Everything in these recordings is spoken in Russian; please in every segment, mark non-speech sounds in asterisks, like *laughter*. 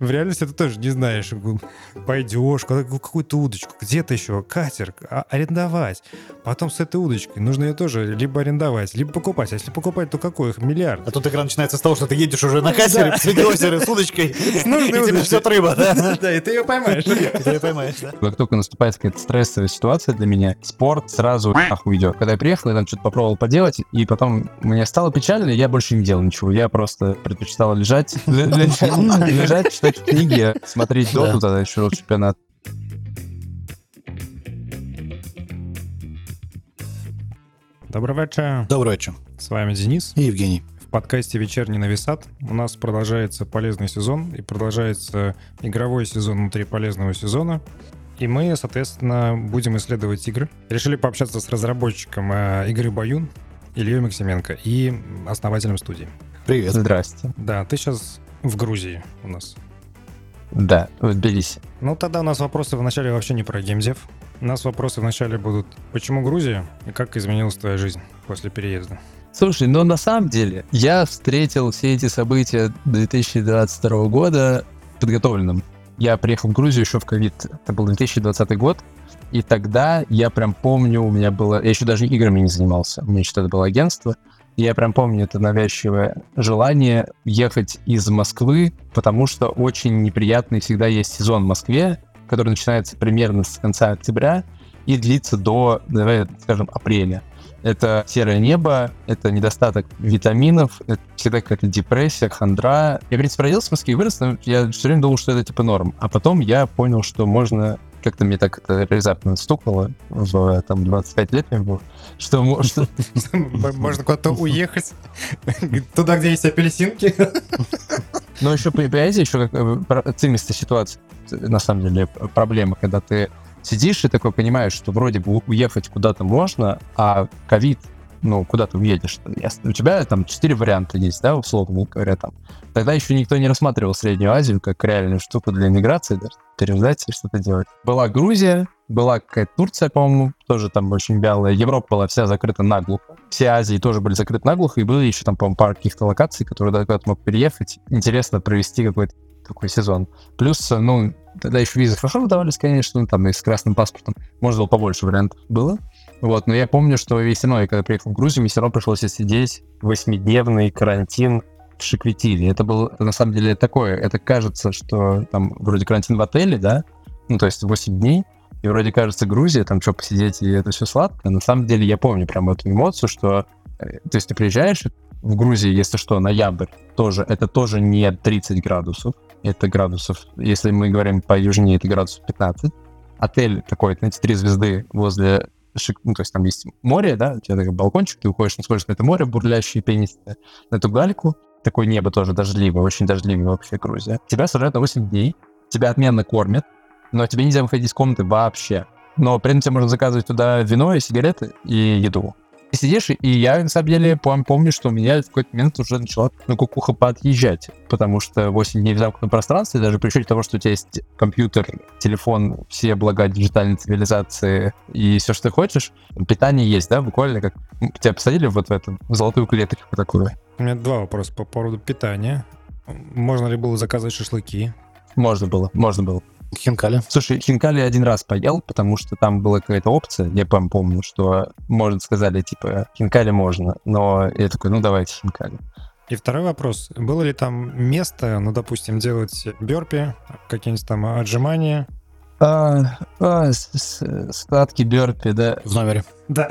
В реальности ты тоже не знаешь. Пойдешь, какую-то удочку, где-то еще, катер, а, арендовать. Потом с этой удочкой нужно ее тоже либо арендовать, либо покупать. А если покупать, то какой их? Миллиард. А тут игра начинается с того, что ты едешь уже на *laughs* катере, среди озера с удочкой, *laughs* и тебе ждет рыба, да? *laughs* Да, и ты ее поймаешь. Ты ее поймаешь, да? Как только наступает какая-то стрессовая ситуация для меня, спорт сразу нахуй идет. Когда я приехал, я там что-то попробовал поделать, и потом мне стало печально, я больше не делал ничего. Я просто предпочитал лежать, лежать, читать книги, смотреть доту, тогда еще чемпионат. Добрый вечер. Добрый вечер. С вами Денис. И Евгений. В подкасте «Вечерний нависат» у нас продолжается полезный сезон и продолжается игровой сезон внутри полезного сезона. И мы, соответственно, будем исследовать игры. Решили пообщаться с разработчиком э, игры «Баюн» Ильей Максименко и основателем студии. Привет. Здрасте. Да, ты сейчас в Грузии у нас. Да, Тбилиси. Ну, тогда у нас вопросы вначале вообще не про геймдев. У нас вопросы вначале будут, почему Грузия и как изменилась твоя жизнь после переезда? Слушай, но на самом деле я встретил все эти события 2022 года подготовленным. Я приехал в Грузию еще в ковид. Это был 2020 год. И тогда я прям помню, у меня было... Я еще даже играми не занимался. У меня еще тогда было агентство. Я прям помню это навязчивое желание ехать из Москвы, потому что очень неприятный всегда есть сезон в Москве, который начинается примерно с конца октября и длится до, давай скажем, апреля. Это серое небо, это недостаток витаминов, это всегда какая-то депрессия, хандра. Я, в принципе, родился в Москве и вырос, но я все время думал, что это типа норм. А потом я понял, что можно как-то мне так это внезапно стукнуло в там 25 лет мне было, что *laughs* можно... Куда-то уехать, *laughs* туда, где есть апельсинки. Но еще, понимаете, еще как э, цимистая ситуация, на самом деле, проблема, когда ты сидишь и такой понимаешь, что вроде бы уехать куда-то можно, а ковид, ну, куда ты уедешь? У тебя там четыре варианта есть, да, условно говоря, там. Тогда еще никто не рассматривал Среднюю Азию как реальную штуку для иммиграции, даже переждать и что-то делать. Была Грузия, была какая-то Турция, по-моему, тоже там очень вялая. Европа была вся закрыта наглухо. Все Азии тоже были закрыты наглухо, и было еще там, по-моему, пара каких-то локаций, которые до куда-то мог переехать. Интересно провести какой-то такой сезон. Плюс, ну, тогда еще визы хорошо выдавались, конечно, там и с красным паспортом. Можно было побольше вариантов было. Вот, но я помню, что равно, когда приехал в Грузию, мне все равно пришлось сидеть восьмидневный карантин в Шиквитиле. Это было, на самом деле, такое, это кажется, что там вроде карантин в отеле, да, ну, то есть 8 дней, и вроде кажется Грузия, там что, посидеть, и это все сладко. На самом деле я помню прям эту эмоцию, что, э, то есть ты приезжаешь в Грузии, если что, ноябрь, тоже, это тоже не 30 градусов, это градусов, если мы говорим по южнее, это градусов 15. Отель такой, знаете, три звезды возле ну, то есть там есть море, да, у тебя такой балкончик, ты уходишь скорость на это море бурлящее, пенистое, на эту гальку, такое небо тоже дождливое, очень дождливое вообще Грузия. Тебя сажают на 8 дней, тебя отменно кормят, но тебе нельзя выходить из комнаты вообще. Но при этом тебе можно заказывать туда вино и сигареты и еду сидишь, и я, на самом деле, помню, что у меня в какой-то момент уже начала ну, кукуха подъезжать, потому что 8 дней в замкнутом пространстве, даже при учете того, что у тебя есть компьютер, телефон, все блага диджитальной цивилизации и все, что ты хочешь, питание есть, да, буквально как тебя посадили вот в эту в золотую клеточку такую. У меня два вопроса по поводу питания. Можно ли было заказывать шашлыки? Можно было, можно было. Хинкали. Слушай, хинкали один раз поел, потому что там была какая-то опция, я прям помню, что, может, сказали, типа, хинкали можно, но я такой, ну, давайте хинкали. И второй вопрос. Было ли там место, ну, допустим, делать бёрпи, какие-нибудь там отжимания, а, а, складки бёрпи, да. В номере. Да.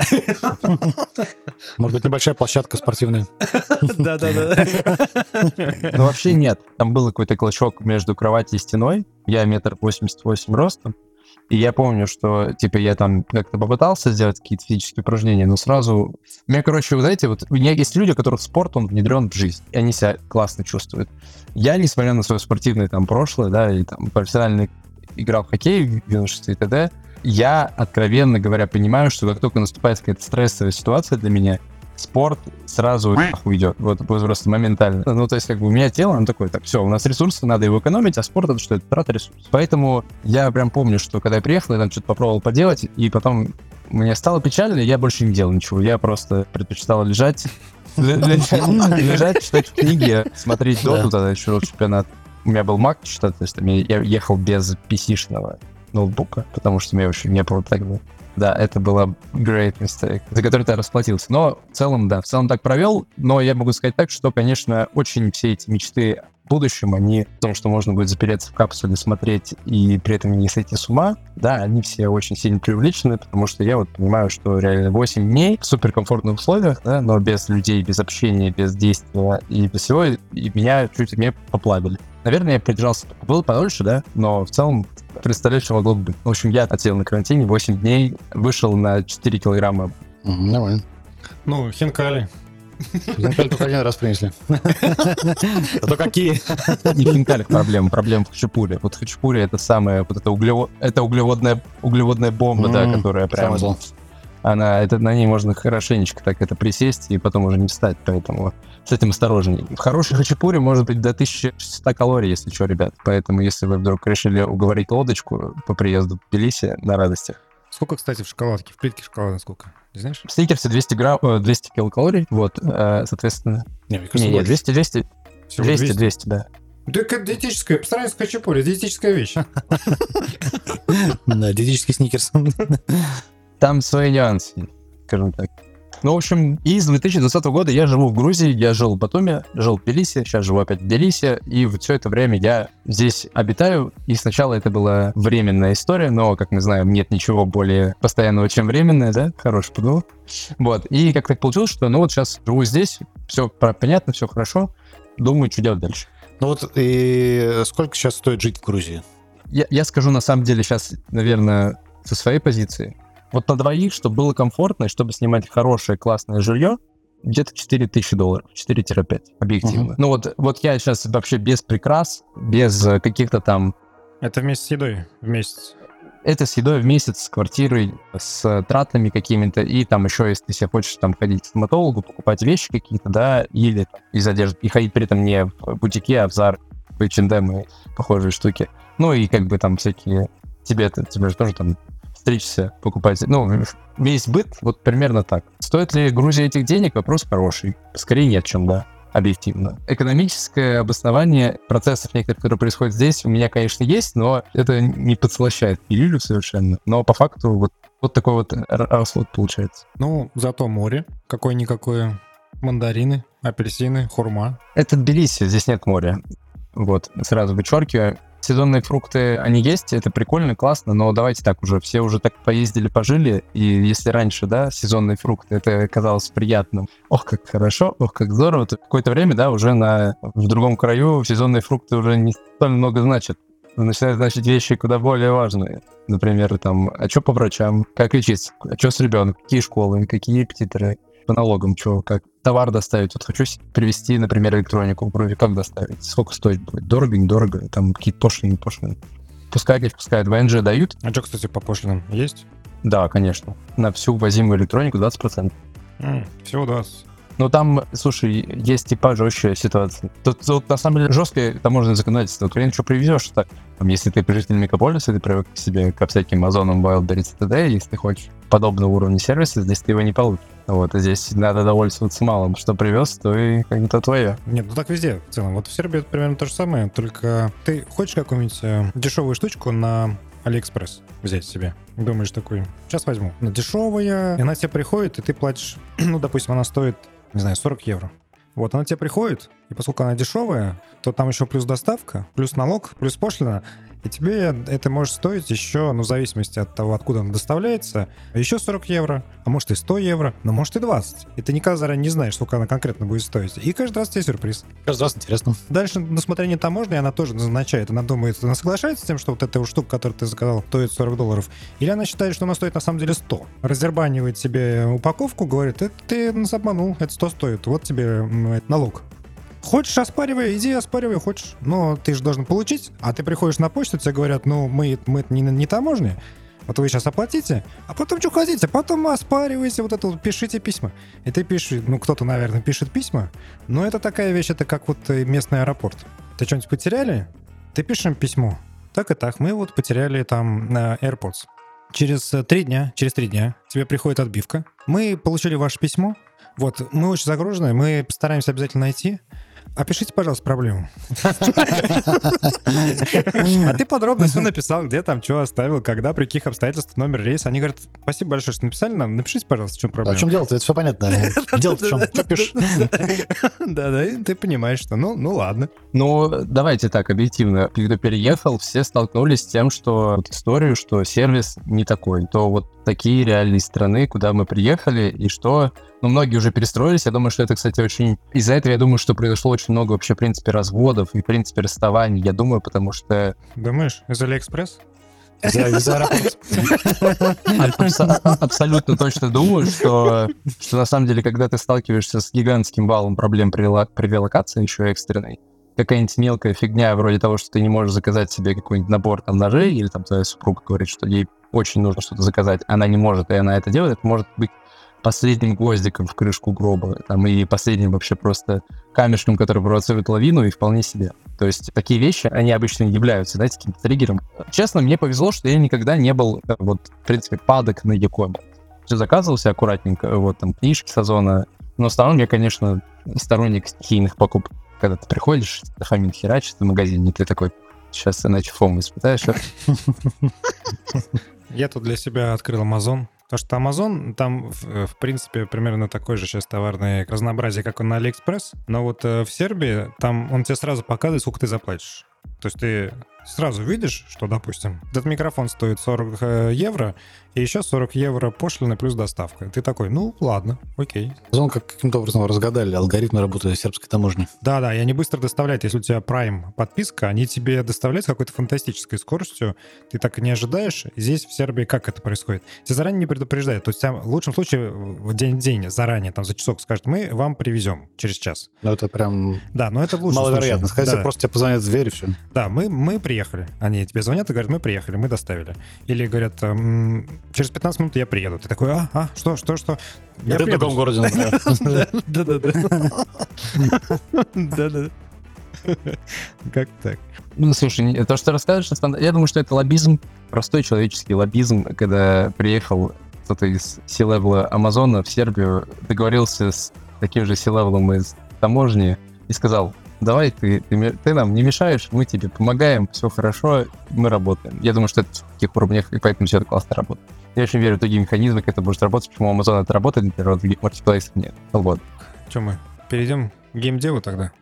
Может быть, небольшая площадка спортивная. Да-да-да. Ну, вообще нет. Там был какой-то клочок между кроватью и стеной. Я метр восемьдесят восемь ростом. И я помню, что, типа, я там как-то попытался сделать какие-то физические упражнения, но сразу... У меня, короче, вы знаете, вот у меня есть люди, у которых спорт, он внедрен в жизнь, и они себя классно чувствуют. Я, несмотря на свое спортивное там прошлое, да, и там профессиональный играл в хоккей в юношестве и т.д., я, откровенно говоря, понимаю, что как только наступает какая-то стрессовая ситуация для меня, спорт сразу уйдет. Вот просто моментально. Ну, то есть, как бы у меня тело, оно такое, так, все, у нас ресурсы, надо его экономить, а спорт это что? Это трата ресурсов. Поэтому я прям помню, что когда я приехал, я там что-то попробовал поделать, и потом мне стало печально, я больше не делал ничего. Я просто предпочитал лежать, лежать, читать книги, смотреть доту, тогда еще чемпионат у меня был Mac, что то есть я ехал без PC-шного ноутбука, потому что у меня вообще не было тогда. Да, это была great mistake, за который ты расплатился. Но в целом, да, в целом так провел. Но я могу сказать так, что, конечно, очень все эти мечты в будущем, они в том, что можно будет запереться в капсуле, смотреть и при этом не сойти с ума, да, они все очень сильно преувеличены, потому что я вот понимаю, что реально 8 дней в суперкомфортных условиях, да, но без людей, без общения, без действия и без всего, и меня чуть меня поплавили. Наверное, я придержался, был подольше, да, но в целом представляю, что могло бы быть. В общем, я отсел на карантине 8 дней, вышел на 4 килограмма. Мгм, Нормально. Ну, хинкали. Хинкали только один раз принесли. Зато какие? Не в хинкалях проблема, проблема в хачапуре. Вот хачапуре это самая, вот это, углево, это углеводная, углеводная бомба, да, которая прям... Она, это, на ней можно хорошенечко так это присесть и потом уже не встать, поэтому с этим осторожней. В хорошей хачапуре может быть до 1600 калорий, если что, ребят. Поэтому, если вы вдруг решили уговорить лодочку по приезду в Тбилиси на радостях, Сколько, кстати, в шоколадке? В плитке шоколада сколько? Не знаешь? в сникерсе 200 грамм, э, 200 килокалорий, вот, э, соответственно... Не, мне Не, кажется, не, больше. 200, 200, Всего 200, 200, да. Да это диетическая, по сравнению с хачапури, диетическая вещь. *laughs* Да, диетический сникерс. Там свои нюансы, скажем так. Ну, в общем, и с 2020 года я живу в Грузии, я жил в Батуме, жил в Тбилиси, сейчас живу опять в Тбилиси, и вот все это время я здесь обитаю, и сначала это была временная история, но, как мы знаем, нет ничего более постоянного, чем временное, да? Хороший подвох. Вот, и как так получилось, что, ну, вот сейчас живу здесь, все понятно, все хорошо, думаю, что делать дальше. Ну вот, и сколько сейчас стоит жить в Грузии? Я, я скажу на самом деле сейчас, наверное, со своей позиции. Вот на двоих, чтобы было комфортно, и чтобы снимать хорошее, классное жилье, где-то 4 тысячи долларов, 4-5, объективно. Мгм. Ну вот, вот я сейчас вообще без прикрас, без э, каких-то там... Это вместе с едой в месяц. Это с едой в месяц, с квартирой, с э, тратами какими-то, и там еще, если ты себе хочешь там ходить к стоматологу, покупать вещи какие-то, да, или там, из одежды, и ходить при этом не в бутике, а в Zara, в H&M и похожие штуки. Ну и как бы там всякие... Тебе, тебе же тоже там стричься, покупать. Ну, весь быт вот примерно так. Стоит ли Грузия этих денег? Вопрос хороший. Скорее нет, чем да объективно. Экономическое обоснование процессов некоторых, которые происходят здесь, у меня, конечно, есть, но это не подслащает пилюлю совершенно. Но по факту вот, вот такой вот расход получается. Ну, зато море какое-никакое. Мандарины, апельсины, хурма. Это Тбилиси, здесь нет моря. Вот, сразу вычеркиваю. Сезонные фрукты, они есть, это прикольно, классно, но давайте так уже, все уже так поездили, пожили, и если раньше, да, сезонные фрукты, это казалось приятным, ох, как хорошо, ох, как здорово, то какое-то время, да, уже на, в другом краю сезонные фрукты уже не столь много значат. Начинают значить вещи куда более важные. Например, там, а что по врачам, как лечиться, а что с ребенком, какие школы, какие репетиторы, по налогам, что, как товар доставить. Вот хочу привезти, например, электронику в Грузию, как доставить, сколько стоить будет, дорого, недорого, там какие-то пошлины, не пошлины. Пускай, как пускай, ВНЖ дают, А что, кстати, по пошлинам есть? да, конечно, на всю возимую электронику 20%. М, Всего 20. Но там, слушай, есть типа жесткая ситуация. Тут, тут на самом деле жесткое таможенное законодательство. Хрен что привезешь, так. Там, если ты житель мегаполиса, ты привык к себе ко всяким Озонам, Wildberries и т.д., если ты хочешь подобного уровня сервиса, здесь ты его не получишь. Вот, а здесь надо довольствоваться малым. Что привез, то и как бы то твое. Нет, ну так везде в целом. Вот в Сербии это примерно то же самое, только ты хочешь какую-нибудь э, дешевую штучку на Алиэкспресс взять себе. Думаешь такой, сейчас возьму. Она дешевая, и она тебе приходит, и ты платишь, *clears throat* ну, допустим, она стоит, не знаю, 40 евро. Вот она тебе приходит, и поскольку она дешевая, то там еще плюс доставка, плюс налог, плюс пошлина, и тебе это может стоить еще, ну, в зависимости от того, откуда она доставляется, еще 40 евро, а может и 100 евро, но может и 20. И ты никогда заранее не знаешь, сколько она конкретно будет стоить. И каждый раз тебе сюрприз. Каждый раз интересно. Дальше на смотрение таможни она тоже назначает. Она думает, она соглашается с тем, что вот эта штука, которую ты заказал, стоит 40 долларов. Или она считает, что она стоит на самом деле 100. Разербанивает себе упаковку, говорит, это ты нас обманул, это 100 стоит, вот тебе это налог. Хочешь, оспаривай, иди оспаривай, хочешь. Но ты же должен получить, а ты приходишь на почту, тебе говорят, ну, мы, мы не, не таможня, вот вы сейчас оплатите, а потом что хотите, потом оспаривайте вот это, вот, пишите письма. И ты пишешь, ну, кто-то, наверное, пишет письма, но это такая вещь, это как вот э, местный аэропорт. Ты что-нибудь потеряли? Ты пишешь им письмо. Так и так, мы вот потеряли там на AirPods. Через э, три дня, через три дня тебе приходит отбивка. Мы получили ваше письмо. Вот, мы очень загружены, мы постараемся обязательно найти. Опишите, пожалуйста, проблему. А ты подробно все написал, где там, что оставил, когда, при каких обстоятельствах, номер рейса. Они говорят, спасибо большое, что написали нам. Напишите, пожалуйста, в чем А проблема. в чем дело-то? Это все понятно. Дело-то в чем? Что пишешь? Да-да, ты понимаешь, что ну, ну ладно. Ну, давайте так, объективно. Когда переехал, все столкнулись с тем, что вот историю, что сервис не такой. То вот такие реальные страны, куда мы приехали, и что... Ну, многие уже перестроились. Я думаю, что это, кстати, очень... Из-за этого, я думаю, что произошло очень много вообще, в принципе, разводов и, в принципе, расставаний. Я думаю, потому что Думаешь, из Алиэкспресс? *laughs* Абсолютно точно думаю, что, что на самом деле, когда ты сталкиваешься с гигантским валом проблем при, при релокации еще экстренной, какая-нибудь мелкая фигня вроде того, что ты не можешь заказать себе какой-нибудь набор там ножей, или там твоя супруга говорит, что ей очень нужно что-то заказать, она не может, и она это делает, это может быть последним гвоздиком в крышку гроба, там, и последним вообще просто камешком, который провоцирует лавину, и вполне себе. То есть такие вещи, они обычно являются, знаете, каким-то триггером. Честно, мне повезло, что я никогда не был, э, вот, в принципе, падок на Якоме. Все заказывался аккуратненько, вот, там, книжки сезона. Но в основном я, конечно, сторонник стихийных покупок. Когда ты приходишь, дофамин херачит в магазине, ты такой, сейчас иначе фому испытаешь. *laughs* Я тут для себя открыл Amazon. Потому что Amazon, там, в, в принципе, примерно такое же сейчас товарное разнообразие, как он на AliExpress. Но вот э, в Сербии, там он тебе сразу показывает, сколько ты заплатишь. То есть ты сразу видишь, что, допустим, этот микрофон стоит 40 э, евро, и еще 40 евро пошлина плюс доставка. Ты такой, ну, ладно, окей. Он как каким-то образом разгадали алгоритмы работы сербской таможни. Да-да, и они быстро доставляют. Если у тебя Prime подписка, они тебе доставляют с какой-то фантастической скоростью. Ты так и не ожидаешь. Здесь, в Сербии, как это происходит? Тебя заранее не предупреждают. То есть в лучшем случае в день-день заранее, там за часок скажут, мы вам привезем через час. Ну, это прям Да, но это в лучшем маловероятно. Сказать, Да. просто тебе позвонят в дверь и все. Да, мы, мы приехали. Они тебе звонят и говорят, мы приехали, мы доставили. Или говорят, «М, через 15 минут я приеду. Ты такой, а, а, что, что, что? Я ты в приеду». другом городе. Да-да-да. Да-да. Как так? Ну, слушай, то, что ты фан- я думаю, что это лоббизм, простой человеческий лоббизм, когда приехал кто-то из C-левела Амазона в Сербию, договорился с таким же C-level ом из таможни и сказал, давай ты, ты, ты нам не мешаешь, мы тебе помогаем, все хорошо, мы работаем. Я думаю, что это в таких уровнях, и поэтому все это классно работает. Я очень верю в такие механизмы, как это может работать, почему Амазона это работает, например, других маркетплейсах нет. Вот. Че мы, перейдем к геймдеву тогда?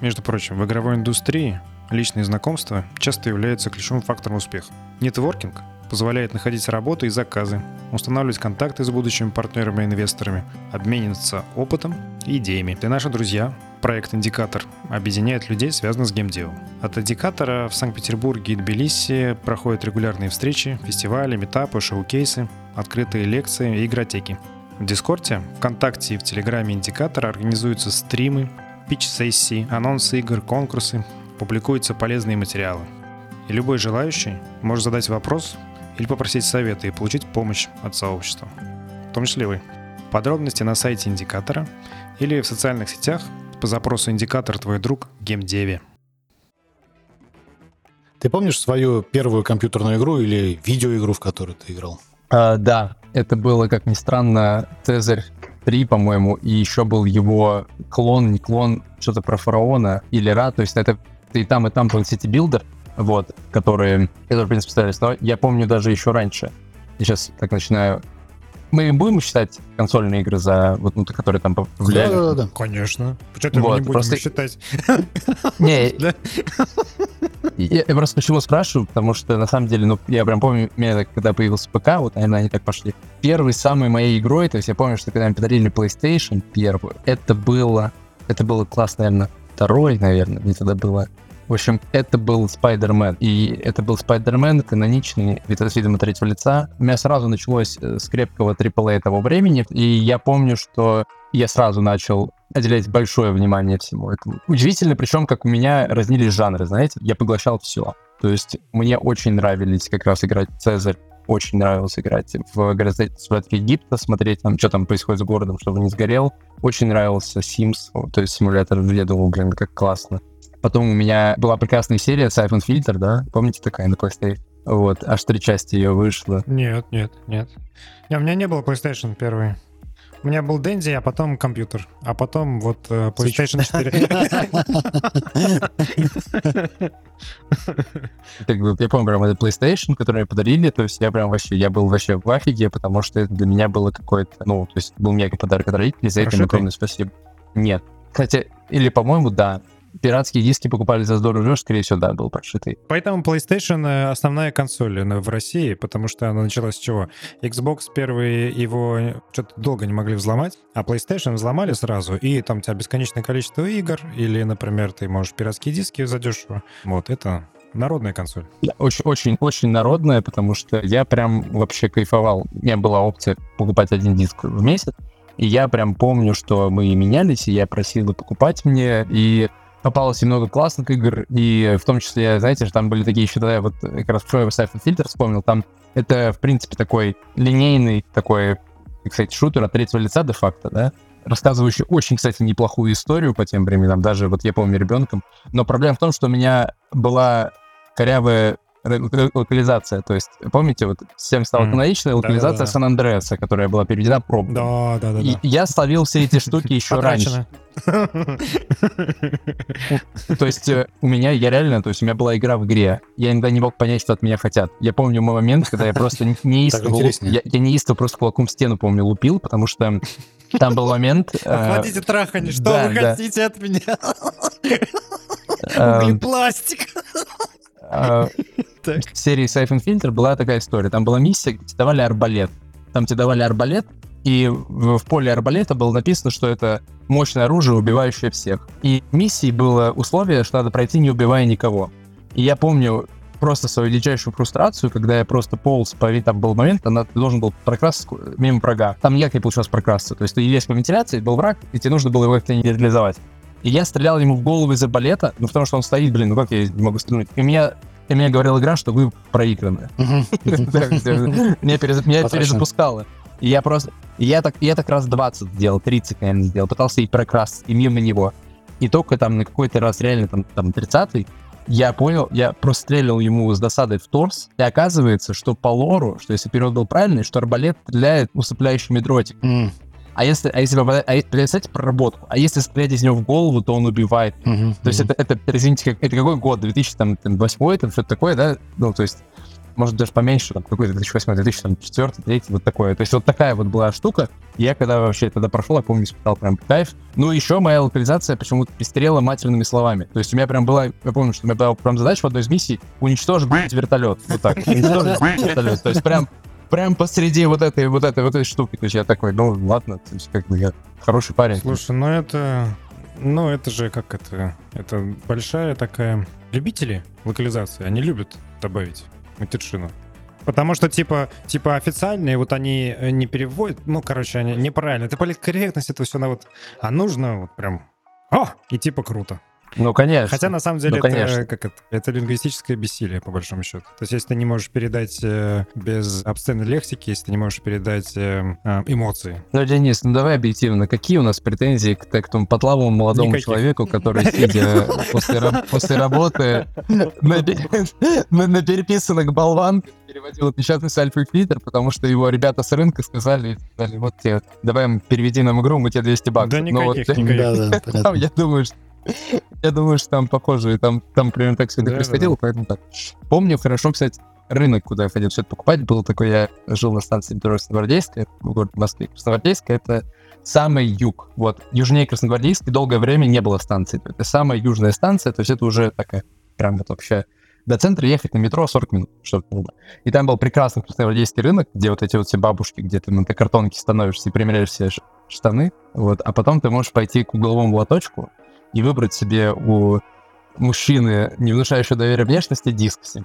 Между прочим, в игровой индустрии личные знакомства часто являются ключевым фактором успеха. Нетворкинг позволяет находить работу и заказы, устанавливать контакты с будущими партнерами и инвесторами, обмениваться опытом идеями. Ты наши друзья. Проект «Индикатор» объединяет людей, связанных с геймдевом. От «Индикатора» в Санкт-Петербурге и Тбилиси проходят регулярные встречи, фестивали, метапы, шоу-кейсы, открытые лекции и игротеки. В Дискорде, ВКонтакте и в Телеграме Индикатора организуются стримы, пич-сессии, анонсы игр, конкурсы, публикуются полезные материалы. И любой желающий может задать вопрос или попросить совета и получить помощь от сообщества, в том числе вы. Подробности на сайте Индикатора или в социальных сетях по запросу «Индикатор твой друг» в геймдеве. Ты помнишь свою первую компьютерную игру или видеоигру, в которую ты играл? А, да, это было, как ни странно, Цезарь 3, по-моему, и еще был его клон, не клон, что-то про фараона или Ра, то есть это и там, и там был City Builder, вот, которые, которые, в принципе, ставились, но я помню даже еще раньше. Я сейчас так начинаю... Мы будем считать консольные игры за, вот, ну, которые там повлияли? Да-да-да. Конечно. Почему Вот, мы не будем просто- считать? Не, *laughs* Да. Я, я просто почему спрашиваю, потому что на самом деле, ну, я прям помню, у меня когда появился ПК, вот, наверное, они так пошли. Первой самой моей игрой, то есть я помню, что когда мне подарили PlayStation первую, это было, это было класс, наверное, второй, наверное, мне тогда было. В общем, это был Spider-Man. И это был Spider-Man каноничный, вид- с видом третьего лица. У меня сразу началось э, с крепкого AAA того времени. И я помню, что я сразу начал уделять большое внимание всему этому. Удивительно, причем, как у меня разнились жанры, знаете, я поглощал все. То есть мне очень нравились как раз играть Цезарь, очень нравилось играть в «Грозовые Египта», смотреть там, что там происходит с городом, чтобы не сгорел. Очень нравился Sims, то есть симулятор, я думал, блин, как классно. Потом у меня была прекрасная серия Siphon Filter, да, помните такая на PlayStation? Вот, аж три части ее вышло. Нет, нет, нет. Не, у меня не было PlayStation первый. У меня был Dendy, а потом компьютер. А потом вот э, PlayStation 4. *laughs* Как бы, я помню прям этот PlayStation, который мне подарили, то есть я прям вообще, я был вообще в офиге, потому что это для меня было какое-то, ну, то есть был мега подарок от родителей, за это огромное спасибо. Нет. Хотя, или, по-моему, да. Пиратские диски покупали за здорово, скорее всего, да, был прошитый. Поэтому PlayStation э, основная консоль э, в России, потому что она началась с чего? Xbox первый его что-то долго не могли взломать, а PlayStation взломали сразу, и там у тебя бесконечное количество игр, или, например, ты можешь пиратские диски задешево. Вот, это народная консоль. Очень, очень, очень народная, потому что я прям вообще кайфовал. У меня была опция покупать один диск в месяц, и я прям помню, что мы менялись, и я просил покупать мне, и попалось и много классных игр, и в том числе, знаете, там были такие еще, да, вот как раз про Siphon Filter вспомнил, там это, в принципе, такой линейный такой, так сказать, шутер от третьего лица де-факто, да, рассказывающий очень, кстати, неплохую историю по тем временам, даже вот я помню ребенком. Но проблема в том, что у меня была корявая локализация. То есть, помните, вот всем стала Мгм. каноничная локализация Да-да-да. Сан-Андреаса, которая была переведена пробно. Да, да, да, И да. я словил все эти штуки еще раньше. То есть э, у меня, я реально, то есть у меня была игра в игре. Я иногда не мог понять, что от меня хотят. Я помню мой момент, когда я просто неистово... Я, я неистово просто кулаком в стену, помню, лупил, потому что там был момент... э, Охладите трахани, что да, вы хотите от меня? э, Углепластик. *laughs* Так. в серии Siphon Filter была такая история. Там была миссия, где тебе давали арбалет. Там тебе давали арбалет, и в, поле арбалета было написано, что это мощное оружие, убивающее всех. И в миссии было условие, что надо пройти, не убивая никого. И я помню просто свою дичайшую фрустрацию, когда я просто полз по... Там был момент, она, должен был прокрасться мимо врага. Там никак не получилось прокрасться. То есть ты есть по вентиляции, был враг, и тебе нужно было его как-то нейтрализовать. И я стрелял ему в голову из арбалета, ну потому что он стоит, блин, ну как я не могу стрелять? И меня, и мне говорила игра, что вы проиграны. *laughs* Меня перезапускало. И я просто... Я так, я так раз 20 сделал, 30, наверное, сделал. Пытался и прокрасться, и мимо него. И только там на какой-то раз реально там, там 30 я понял, я прострелил ему с досадой в торс, и оказывается, что по лору, что если перевод был правильный, что арбалет стреляет усыпляющими дротиками. А если, а если попадать, а, представляете проработку, а если стрелять из него в голову, то он убивает. мгм, То есть это, это, извините, как, это какой год? 2008 там что-то такое, да? Ну, то есть, может, даже поменьше, там, какой 2008, 2004, 2003, вот такое. То есть вот такая вот была штука. И Я когда вообще тогда прошел, я помню, испытал прям кайф. Ну, еще моя локализация почему-то пестрела матерными словами. То есть у меня прям была, я помню, что у меня была прям задача в одной из миссий уничтожить вертолет. Вот так. *laughs* Уничтожить вертолет. То есть прям прям посреди вот этой вот этой вот этой штуки. То есть я такой, ну ладно, то есть как бы я хороший парень. Слушай, ну это... Ну, это же как это... Это большая такая... Любители локализации, они любят добавить матершину. Потому что, типа, типа официальные, вот они э, не переводят, ну, короче, они неправильно. Это политкорректность, это все на вот... А нужно вот прям... О! И типа круто. Ну, конечно. Хотя на самом деле Ну, это, конечно. как это, это лингвистическое бессилие, по большому счету. То есть если ты не можешь передать э, без обсценной лексики, если ты не можешь передать э, э, эмоции. Ну, Денис, ну давай объективно, какие у нас претензии к, к тому потлавому молодому Никаких. человеку, который, сидя после, раб- после работы на, пе- на- на переписанных болванках, переводил отпечатанный с Альфа Флитер, потому что его ребята с рынка сказали, сказали, вот тебе, давай переведи нам игру, мы тебе 200 баксов. Да Ну, вот, никаких, никаких. *laughs* Да, да, там, я думаю, что я думаю, что там похоже, там, там примерно так все это Да, да, происходило, поэтому так. Помню хорошо, кстати, рынок, куда я ходил все это покупать, был такой, я жил на станции метро Красногвардейская, в городе Москве. Красногвардейская — это самый юг. Вот, южнее Красногвардейской долгое время не было станции. Это самая южная станция, то есть это уже такая, прям вот вообще до центра ехать на метро 40 минут, чтобы было. И там был прекрасный красногвардейский рынок, где вот эти вот все бабушки, где ты на картонке становишься и примеряешь все штаны, вот, а потом ты можешь пойти к угловому лоточку и выбрать себе у мужчины, не внушающего доверия внешности, диск себе.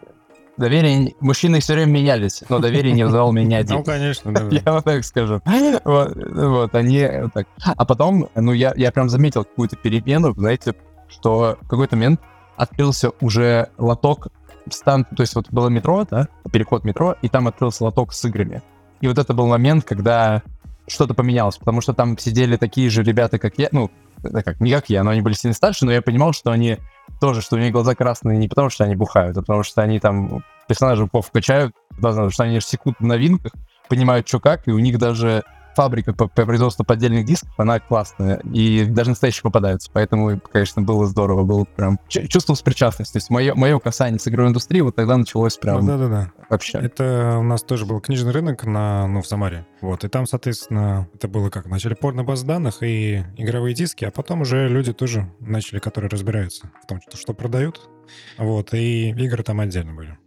Доверие... Мужчины все время менялись, но доверие не вызывал меня один. Ну, конечно, да. Я вот так скажу. Вот, вот, они вот так. А потом, ну, я, я прям заметил какую-то перемену, знаете, что в какой-то момент открылся уже лоток стан, то есть вот было метро, да, переход метро, и там открылся лоток с играми. И вот это был момент, когда что-то поменялось, потому что там сидели такие же ребята, как я, ну, как, не как я, но они были сильно старше, но я понимал, что они тоже, что у них глаза красные не потому, что они бухают, а потому что они там персонажей качают, потому что они секут в новинках, понимают, что как, и у них даже фабрика по, по производству поддельных дисков, она классная, и даже настоящие попадаются, поэтому, конечно, было здорово, было прям ч- чувствовал причастность, то есть мое, мое касание с игровой индустрией вот тогда началось прям Ну, Да-да-да. вообще. Это у нас тоже был книжный рынок на, ну, в Самаре. Вот, и там, соответственно, это было как? Начали порно баз данных и игровые диски, а потом уже люди тоже начали, которые разбираются в том, что, что продают. Вот, и игры там отдельно были.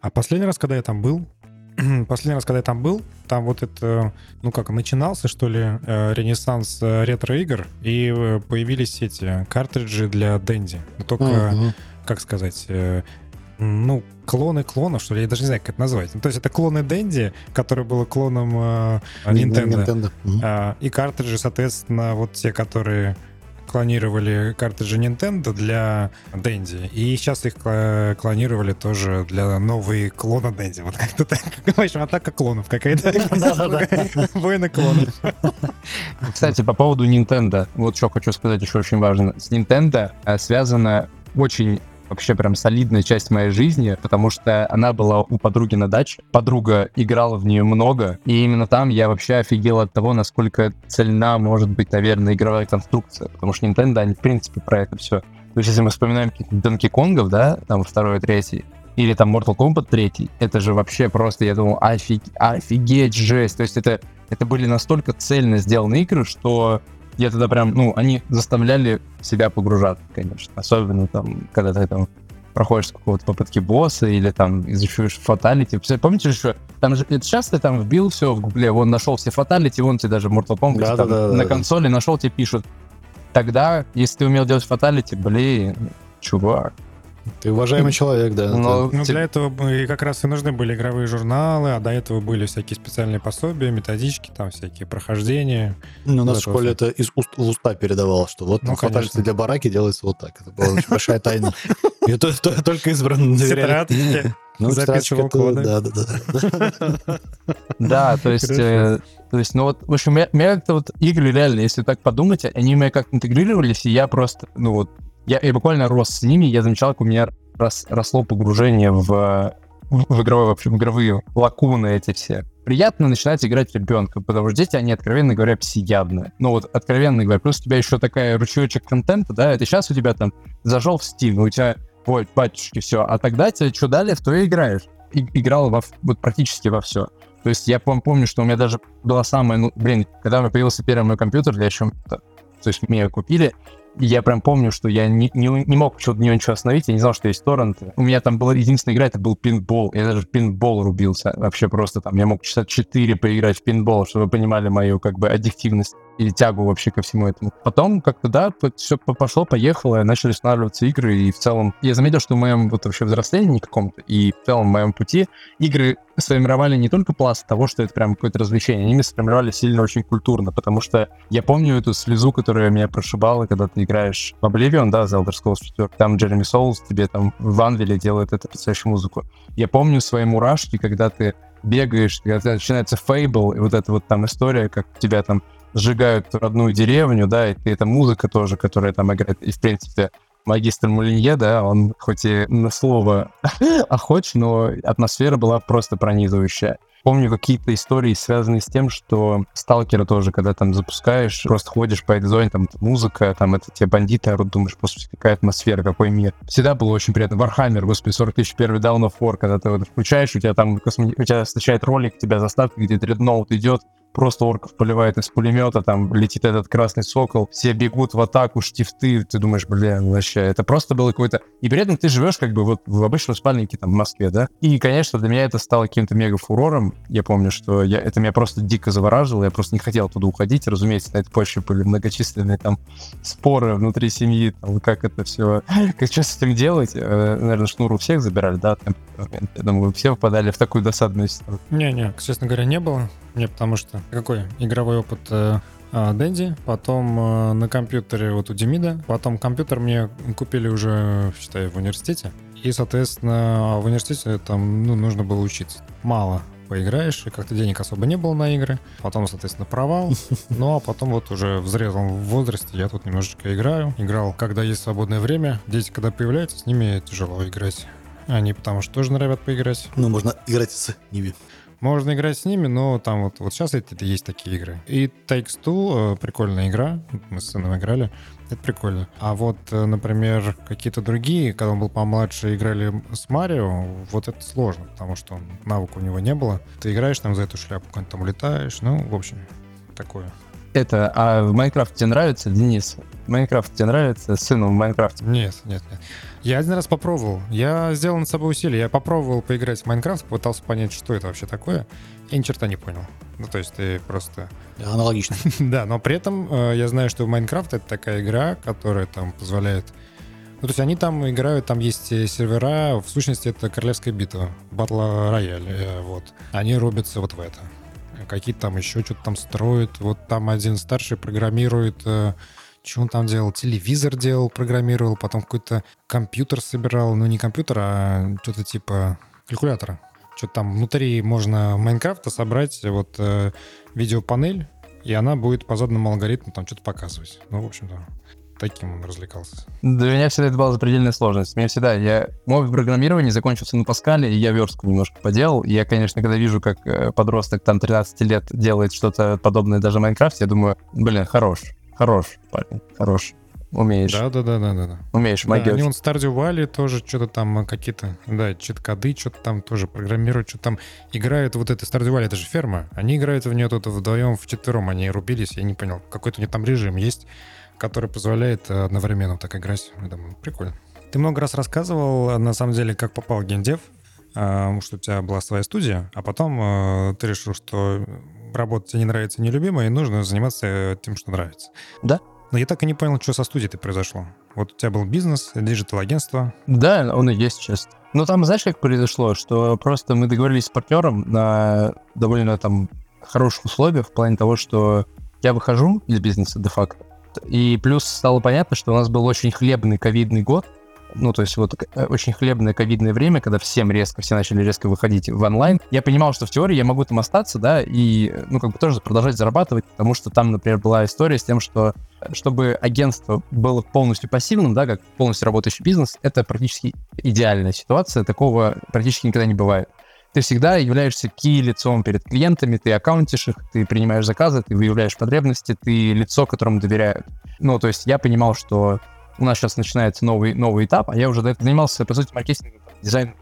А последний раз, когда я там был, *clears throat* последний раз, когда я там был, там вот это, ну как, начинался, что ли, э, ренессанс э, ретро-игр, и э, появились эти картриджи для Дэнди. Но только Мгм. как сказать, ну, клоны клонов, что ли, я даже не знаю, как это назвать. Ну, то есть это клоны Дэнди, который был клоном э, Nintendo. Nintendo. А, и картриджи, соответственно, вот те, которые клонировали картриджи Nintendo для Дэнди. И сейчас их клонировали тоже для новые клона Дэнди. Вот как-то так. В общем, атака клонов какая-то. Война клонов. Кстати, по поводу Nintendo, вот что хочу сказать еще очень важно. С Nintendo э, связана очень вообще прям солидная часть моей жизни, потому что она была у подруги на даче. Подруга играла в нее много, и именно там я вообще офигел от того, насколько цельна может быть, наверное, игровая конструкция. Потому что Nintendo, они в принципе про это все. То есть если мы вспоминаем каких-то Донки Конгов, да, там второй, третий, или там Mortal Kombat 3, это же вообще просто, я думал, офиг... офигеть, жесть. То есть это, это были настолько цельно сделаны игры, что я тогда прям, ну, они заставляли себя погружаться, конечно. Особенно там, когда ты там проходишь какого-то попытки босса или там изучаешь фаталити. Помните же, там же это часто там вбил все в гугле, вон нашел все фаталити, вон тебе даже Mortal Kombat там Да-да-да-да-да. на консоли нашел, тебе пишут. Тогда, если ты умел делать фаталити, блин, чувак. Ты уважаемый человек, да. Но Ну, для этого и как раз и нужны были игровые журналы, а до этого были всякие специальные пособия, методички, там всякие прохождения. это- Ну, у нас в школе это из уст в уста передавалось, что вот Ну, конечно. для бараки делается вот так. Это была очень большая тайна. И то- то- только избранным доверяли. Ну, записывал коды. Да, да, да. Да, то есть, э, то есть, ну вот, в общем, меня, меня как-то вот игры реально, если так подумать, они у меня как интегрировались, и я просто, ну вот, я, я буквально рос с ними, я замечал, как у меня рос- росло погружение в, в, в игровые, в игровые лакуны эти все. Приятно начинать играть ребенка, потому что дети, они, откровенно говоря, всеядные. Ну вот, откровенно говоря, плюс у тебя еще такая ручеечек контента, да, это сейчас у тебя там зажал в Steam, у тебя, ой, батюшки, все, а тогда тебе что дали, в то и играешь. И, играл во, вот практически во все. То есть я пом- помню, что у меня даже была самая, ну, блин, когда у меня появился первый мой компьютер, я еще, то есть мне купили, я прям помню, что я не, не, не мог что нее ничего остановить, я не знал, что есть торренты. У меня там была единственная игра, это был пинбол. Я даже пинбол рубился. Вообще просто там, я мог часа 4 поиграть в пинбол, чтобы вы понимали мою как бы аддиктивность или тягу вообще ко всему этому. Потом как-то, да, все пошло, поехало, начали устанавливаться игры, и в целом я заметил, что в моем вот вообще взрослении каком-то, и в целом в моем пути игры сформировали не только пласт того, что это прям какое-то развлечение, они меня сформировали сильно очень культурно, потому что я помню эту слезу, которая меня прошибала, когда ты играешь в Oblivion, да, The Elder Scrolls 4, там Джереми Соулс тебе там в Анвиле делает эту потрясающую музыку. Я помню свои мурашки, когда ты бегаешь, когда начинается Fable, и вот эта вот там история, как тебя там сжигают родную деревню, да, и эта музыка тоже, которая там играет, и, в принципе, магистр Молинье, да, он хоть и на слово *laughs* охоч, но атмосфера была просто пронизывающая. Помню какие-то истории, связанные с тем, что сталкера тоже, когда там запускаешь, просто ходишь по этой зоне, там музыка, там это те бандиты орут, думаешь, господи, какая атмосфера, какой мир. Всегда было очень приятно. Warhammer, господи, 40 тысяч первый Dawn of War, когда ты вот включаешь, у тебя там у тебя встречает ролик, у тебя заставка, где дредноут идет, просто орков поливает из пулемета, там летит этот красный сокол, все бегут в атаку, штифты, ты думаешь, бля, вообще, это просто было какое-то... И при этом ты живешь как бы вот в обычном спальнике там в Москве, да? И, конечно, для меня это стало каким-то мега фурором. Я помню, что я, это меня просто дико завораживало, я просто не хотел туда уходить. Разумеется, на этой почве были многочисленные там споры внутри семьи, там, как это все, *laughs* как что с этим делать. Э, Наверное, шнур у всех забирали, да. Я думаю, все попадали в такую досадную ситуацию. Не-не, честно говоря, не было. Не, потому что какой игровой опыт э, а, Дэнди, потом э, на компьютере вот у Демида, потом компьютер мне купили уже, считай, в университете. И, соответственно, в университете там ну, нужно было учиться. Мало поиграешь, и как-то денег особо не было на игры. Потом, соответственно, провал. *laughs* Ну, а потом вот уже в зрелом возрасте я тут немножечко играю. Играл, когда есть свободное время. Дети, когда появляются, с ними тяжело играть. Они потому что тоже норовят поиграть. Ну, можно играть с ними. Можно играть с ними, но там вот, вот сейчас это, это есть такие игры. И Takes Two, э, прикольная игра, мы с сыном играли, это прикольно. А вот, э, например, какие-то другие, когда он был помладше, играли с Марио, вот это сложно, потому что он, навыка у него не было. Ты играешь там за эту шляпу, куда-нибудь там улетаешь, ну, в общем, такое. Это, а в Майнкрафт тебе нравится, Денис? Майнкрафт тебе нравится? Сыну в Майнкрафте? Нет, нет, нет. Я один раз попробовал. Я сделал над собой усилие. Я попробовал поиграть в Майнкрафт, попытался понять, что это вообще такое. И ни черта не понял. Ну, то есть ты просто... Аналогично. *laughs* да, но при этом э, я знаю, что Майнкрафт — это такая игра, которая там позволяет... Ну, то есть они там играют, там есть э, сервера, в сущности, это Королевская битва, Батла Рояль, э, вот. Они рубятся вот в это какие-то там еще что-то там строят. Вот там один старший программирует, э, что он там делал? Телевизор делал, программировал, потом какой-то компьютер собирал. Ну, не компьютер, а что-то типа калькулятора. Что-то там внутри можно Майнкрафта собрать вот э, видеопанель, и она будет по заданному алгоритму там что-то показывать. Ну, в общем-то, таким он развлекался. Для меня всегда это была запредельная сложность. Мне всегда, я мой программирование закончился на Паскале, и я верстку немножко поделал. Я, конечно, когда вижу, как э, подросток там 13 лет делает что-то подобное даже в Майнкрафте, я думаю, блин, хорош, хорош, парень, хорош. Умеешь. Да, да, да, да, да. Умеешь магию. Да, они вон Stardew Valley тоже что-то там э, какие-то, да, чит-коды что-то там тоже программируют, что-то там играют. Вот это Stardew Valley, это же ферма. Они играют в нее тут вдвоем, в четвером, они рубились, я не понял. Какой-то у них там режим есть который позволяет э, одновременно так играть. Я думаю, прикольно. Ты много раз рассказывал, на самом деле, как попал в геймдев, что у тебя была своя студия, а потом э, ты решил, что работа тебе не нравится, нелюбимая, и нужно заниматься тем, что нравится. Да. Но я так и не понял, что со студией-то произошло. Вот у тебя был бизнес, digital-агентство. Да, он и есть сейчас. Ну, там, знаешь, как произошло, что просто мы договорились с партнером на довольно там хороших условиях в плане того, что я выхожу из бизнеса де-факто, и плюс стало понятно, что у нас был очень хлебный ковидный год, ну, то есть вот э, очень хлебное ковидное время, когда всем резко, все начали резко выходить в онлайн, я понимал, что в теории я могу там остаться, да, и, ну, как бы тоже продолжать зарабатывать, потому что там, например, была история с тем, что э, чтобы агентство было полностью пассивным, да, как полностью работающий бизнес, это практически идеальная ситуация, такого практически никогда не бывает ты всегда являешься ки-лицом перед клиентами, ты аккаунтишь их, ты принимаешь заказы, ты выявляешь потребности, ты лицо, которому доверяют. Ну, то есть я понимал, что у нас сейчас начинается новый, новый этап, а я уже до этого занимался, по сути, маркетингом, дизайн.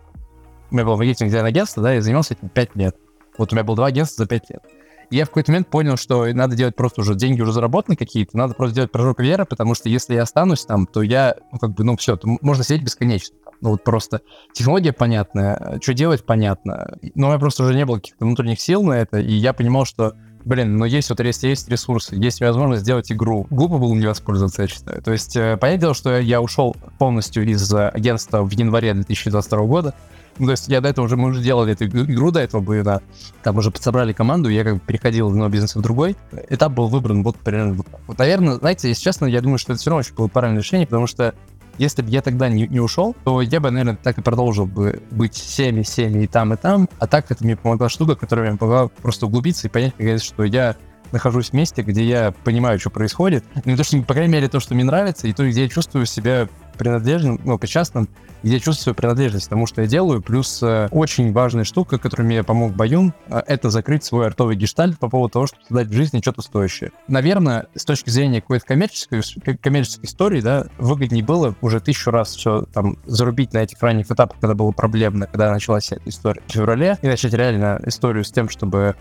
У меня было маркетинг дизайн агентство, да, я занимался этим 5 лет. Вот у меня было два агентства за 5 лет. И я в какой-то момент понял, что надо делать просто уже деньги уже заработаны какие-то, надо просто делать прыжок веры, потому что если я останусь там, то я, ну, как бы, ну, все, можно сидеть бесконечно. Ну вот просто технология понятная, что делать понятно. Но у меня просто уже не было каких-то внутренних сил на это, и я понимал, что блин, но есть вот есть, есть ресурсы, есть возможность сделать игру. Глупо было не воспользоваться, я считаю. То есть, э, понятное дело, что я ушел полностью из агентства в январе 2022 года. Ну, то есть я до этого уже, мы уже делали эту игру до этого бы, да, там уже подсобрали команду, я как бы переходил из одного бизнеса в другой. Этап был выбран вот примерно вот Вот, наверное, знаете, если честно, я думаю, что это все равно очень было правильное решение, потому что если бы я тогда не, не ушел, то я бы, наверное, так и продолжил бы быть всеми, всеми и там, и там. А так это мне помогла штука, которая мне помогла просто углубиться и понять, наконец, что я нахожусь в месте, где я понимаю, что происходит. Ну, то, что, по крайней мере, то, что мне нравится, и то, где я чувствую себя принадлежным, ну, причастным, где чувствую принадлежность тому, что я делаю. Плюс э, очень важная штука, которой мне помог Баюн, э, это закрыть свой артовый гештальт по поводу того, чтобы создать в жизни что-то стоящее. Наверное, с точки зрения какой-то коммерческой, коммерческой истории, да, выгоднее было уже тысячу раз все там зарубить на этих ранних этапах, когда было проблемно, когда началась история в феврале, и начать реально историю с тем, чтобы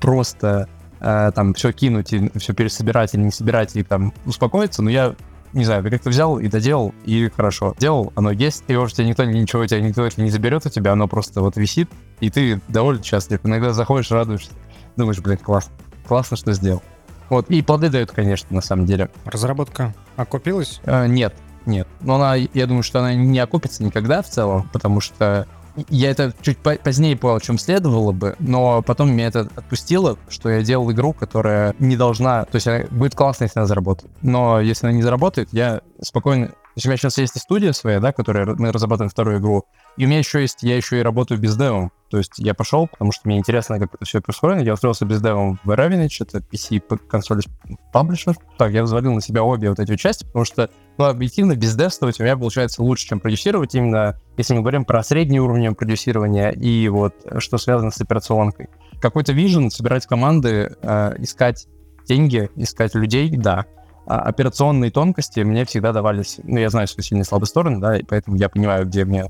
просто э, там все кинуть и все пересобирать или не собирать и там успокоиться, но я не знаю, ты как-то взял и доделал, и хорошо. Делал, оно есть, и уже тебе никто ничего, тебя никто это не заберет у тебя, оно просто вот висит, и ты довольно счастлив. Иногда заходишь, радуешься, думаешь, блин, классно, классно, что сделал. Вот, и плоды дают, конечно, на самом деле. Разработка окупилась? А, нет, нет. Но она, я думаю, что она не окупится никогда в целом, потому что я это чуть позднее понял, чем следовало бы, но потом меня это отпустило, что я делал игру, которая не должна... То есть будет классно, если она заработает. Но если она не заработает, я спокойно... То есть у меня сейчас есть и студия своя, да, которая мы разрабатываем вторую игру, и у меня еще есть, я еще и работаю без девом. То есть я пошел, потому что мне интересно, как это все происходит. Я устроился без девом в Ravenage, это PC консоль паблишер. Так, я взвалил на себя обе вот эти части, потому что, ну, объективно, без девствовать у меня получается лучше, чем продюсировать, именно если мы говорим про средний уровень продюсирования и вот что связано с операционкой. какой-то вижен, собирать команды, э, искать деньги, искать людей, да. А операционные тонкости мне всегда давались, ну, я знаю свои сильные слабые стороны, да, и поэтому я понимаю, где мне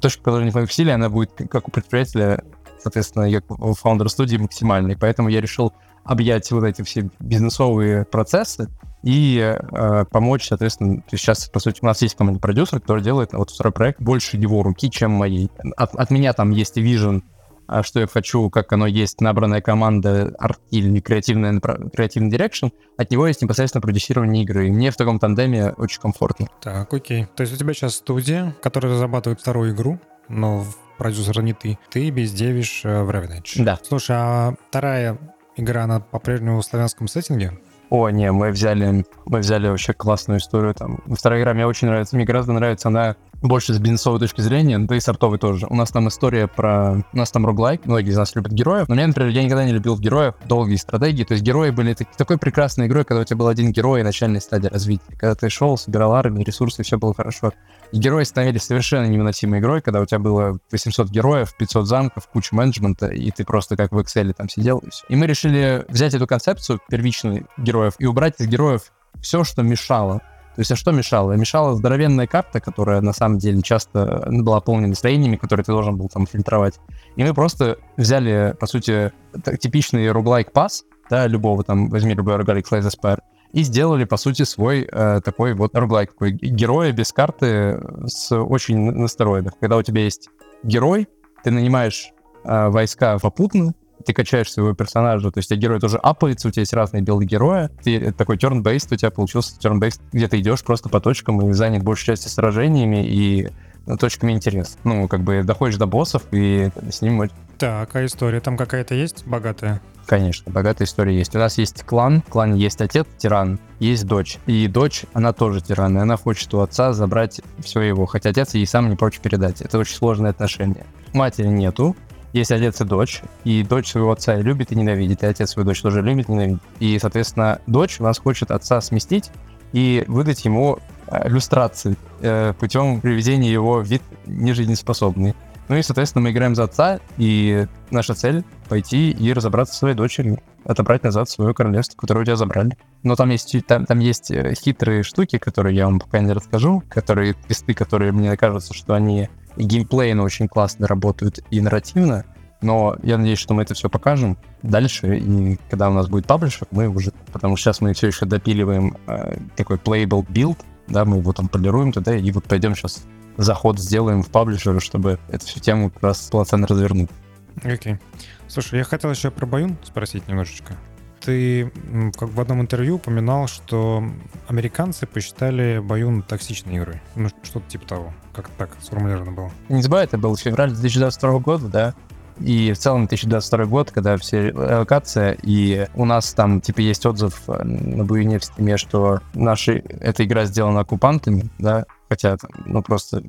точка, которая не в моих силе, она будет, как у предпринимателя, соответственно, я у фаундера студии максимальной. Поэтому я решил объять вот эти все бизнесовые процессы и э, помочь, соответственно, сейчас, по сути, у нас есть команда продюсер, который делает вот второй проект больше его руки, чем моей. От, от меня там есть и vision что я хочу, как оно есть, набранная команда арт или креативный, креативный direction, от него есть непосредственно продюсирование игры. И мне в таком тандеме очень комфортно. Так, окей. То есть у тебя сейчас студия, которая разрабатывает вторую игру, но продюсер не ты. Ты бездевишь э, в Ravenage. Да. Слушай, а вторая игра, она по-прежнему в славянском сеттинге? О, не, мы взяли, мы взяли вообще классную историю там. Вторая игра мне очень нравится, мне гораздо нравится она больше с бизнесовой точки зрения, да и сортовой тоже. У нас там история про... У нас там роглайк, многие из нас любят героев, но мне, например, я никогда не любил в героях долгие стратегии, то есть герои были так... такой прекрасной игрой, когда у тебя был один герой и начальной стадии развития, когда ты шел, собирал армию, ресурсы, все было хорошо. И герои становились совершенно невыносимой игрой, когда у тебя было 800 героев, 500 замков, куча менеджмента, и ты просто как в Excel там сидел, и все. И мы решили взять эту концепцию первичную героев и убрать из героев все, что мешало. То есть, а что мешало? Мешала здоровенная карта, которая на самом деле часто была полнена строениями, которые ты должен был там фильтровать. И мы просто взяли, по сути, типичный роглайк пас, да, любого там, возьми любой роглайк Slay Spire, и сделали, по сути, свой э, такой вот роглайк, такой героя без карты с очень на стероидах. Когда у тебя есть герой, ты нанимаешь э, войска попутно, ты качаешь своего персонажа, то есть у тебя герой тоже апается, у тебя есть разные билды героя, ты такой turn-based, у тебя получился turn-based, где ты идешь просто по точкам и занят большей частью сражениями и ну, точками интерес. Ну, как бы доходишь до боссов и с ним... Так, а история там какая-то есть богатая? Конечно, богатая история есть. У нас есть клан, в клане есть отец, тиран, есть дочь. И дочь, она тоже тиран, и она хочет у отца забрать все его, хотя отец ей сам не прочь передать. Это очень сложные отношения. Матери нету, есть отец и дочь, и дочь своего отца любит и ненавидит, и отец свою дочь тоже любит и ненавидит. И, соответственно, дочь у нас хочет отца сместить и выдать ему э, иллюстрации э, путем приведения его в вид нежизнеспособный. Ну и, соответственно, мы играем за отца, и наша цель — пойти и разобраться со своей дочерью, отобрать назад свое королевство, которое у тебя забрали. Но там есть, там, там есть э, хитрые штуки, которые я вам пока не расскажу, которые квесты, которые мне кажется, что они и геймплейно очень классно работают, и нарративно. Но я надеюсь, что мы это все покажем дальше, и когда у нас будет паблишер, мы уже... Потому что сейчас мы все еще допиливаем э, такой playable build, да, мы его там полируем туда, и вот пойдем сейчас заход сделаем в publisher, чтобы эту всю тему как раз полноценно развернуть. Окей. Okay. Слушай, я хотел еще про Баюн спросить немножечко. Ты как в одном интервью упоминал, что американцы посчитали Баюн токсичной игрой. Ну, что-то типа того. Как так сформулировано было? Не забывай, это был февраль 2022 года, да? И в целом 2022 год, когда все релокация, и у нас там, типа, есть отзыв на Баюне в Steam е, что наша эта игра сделана оккупантами, да, хотя, ну, просто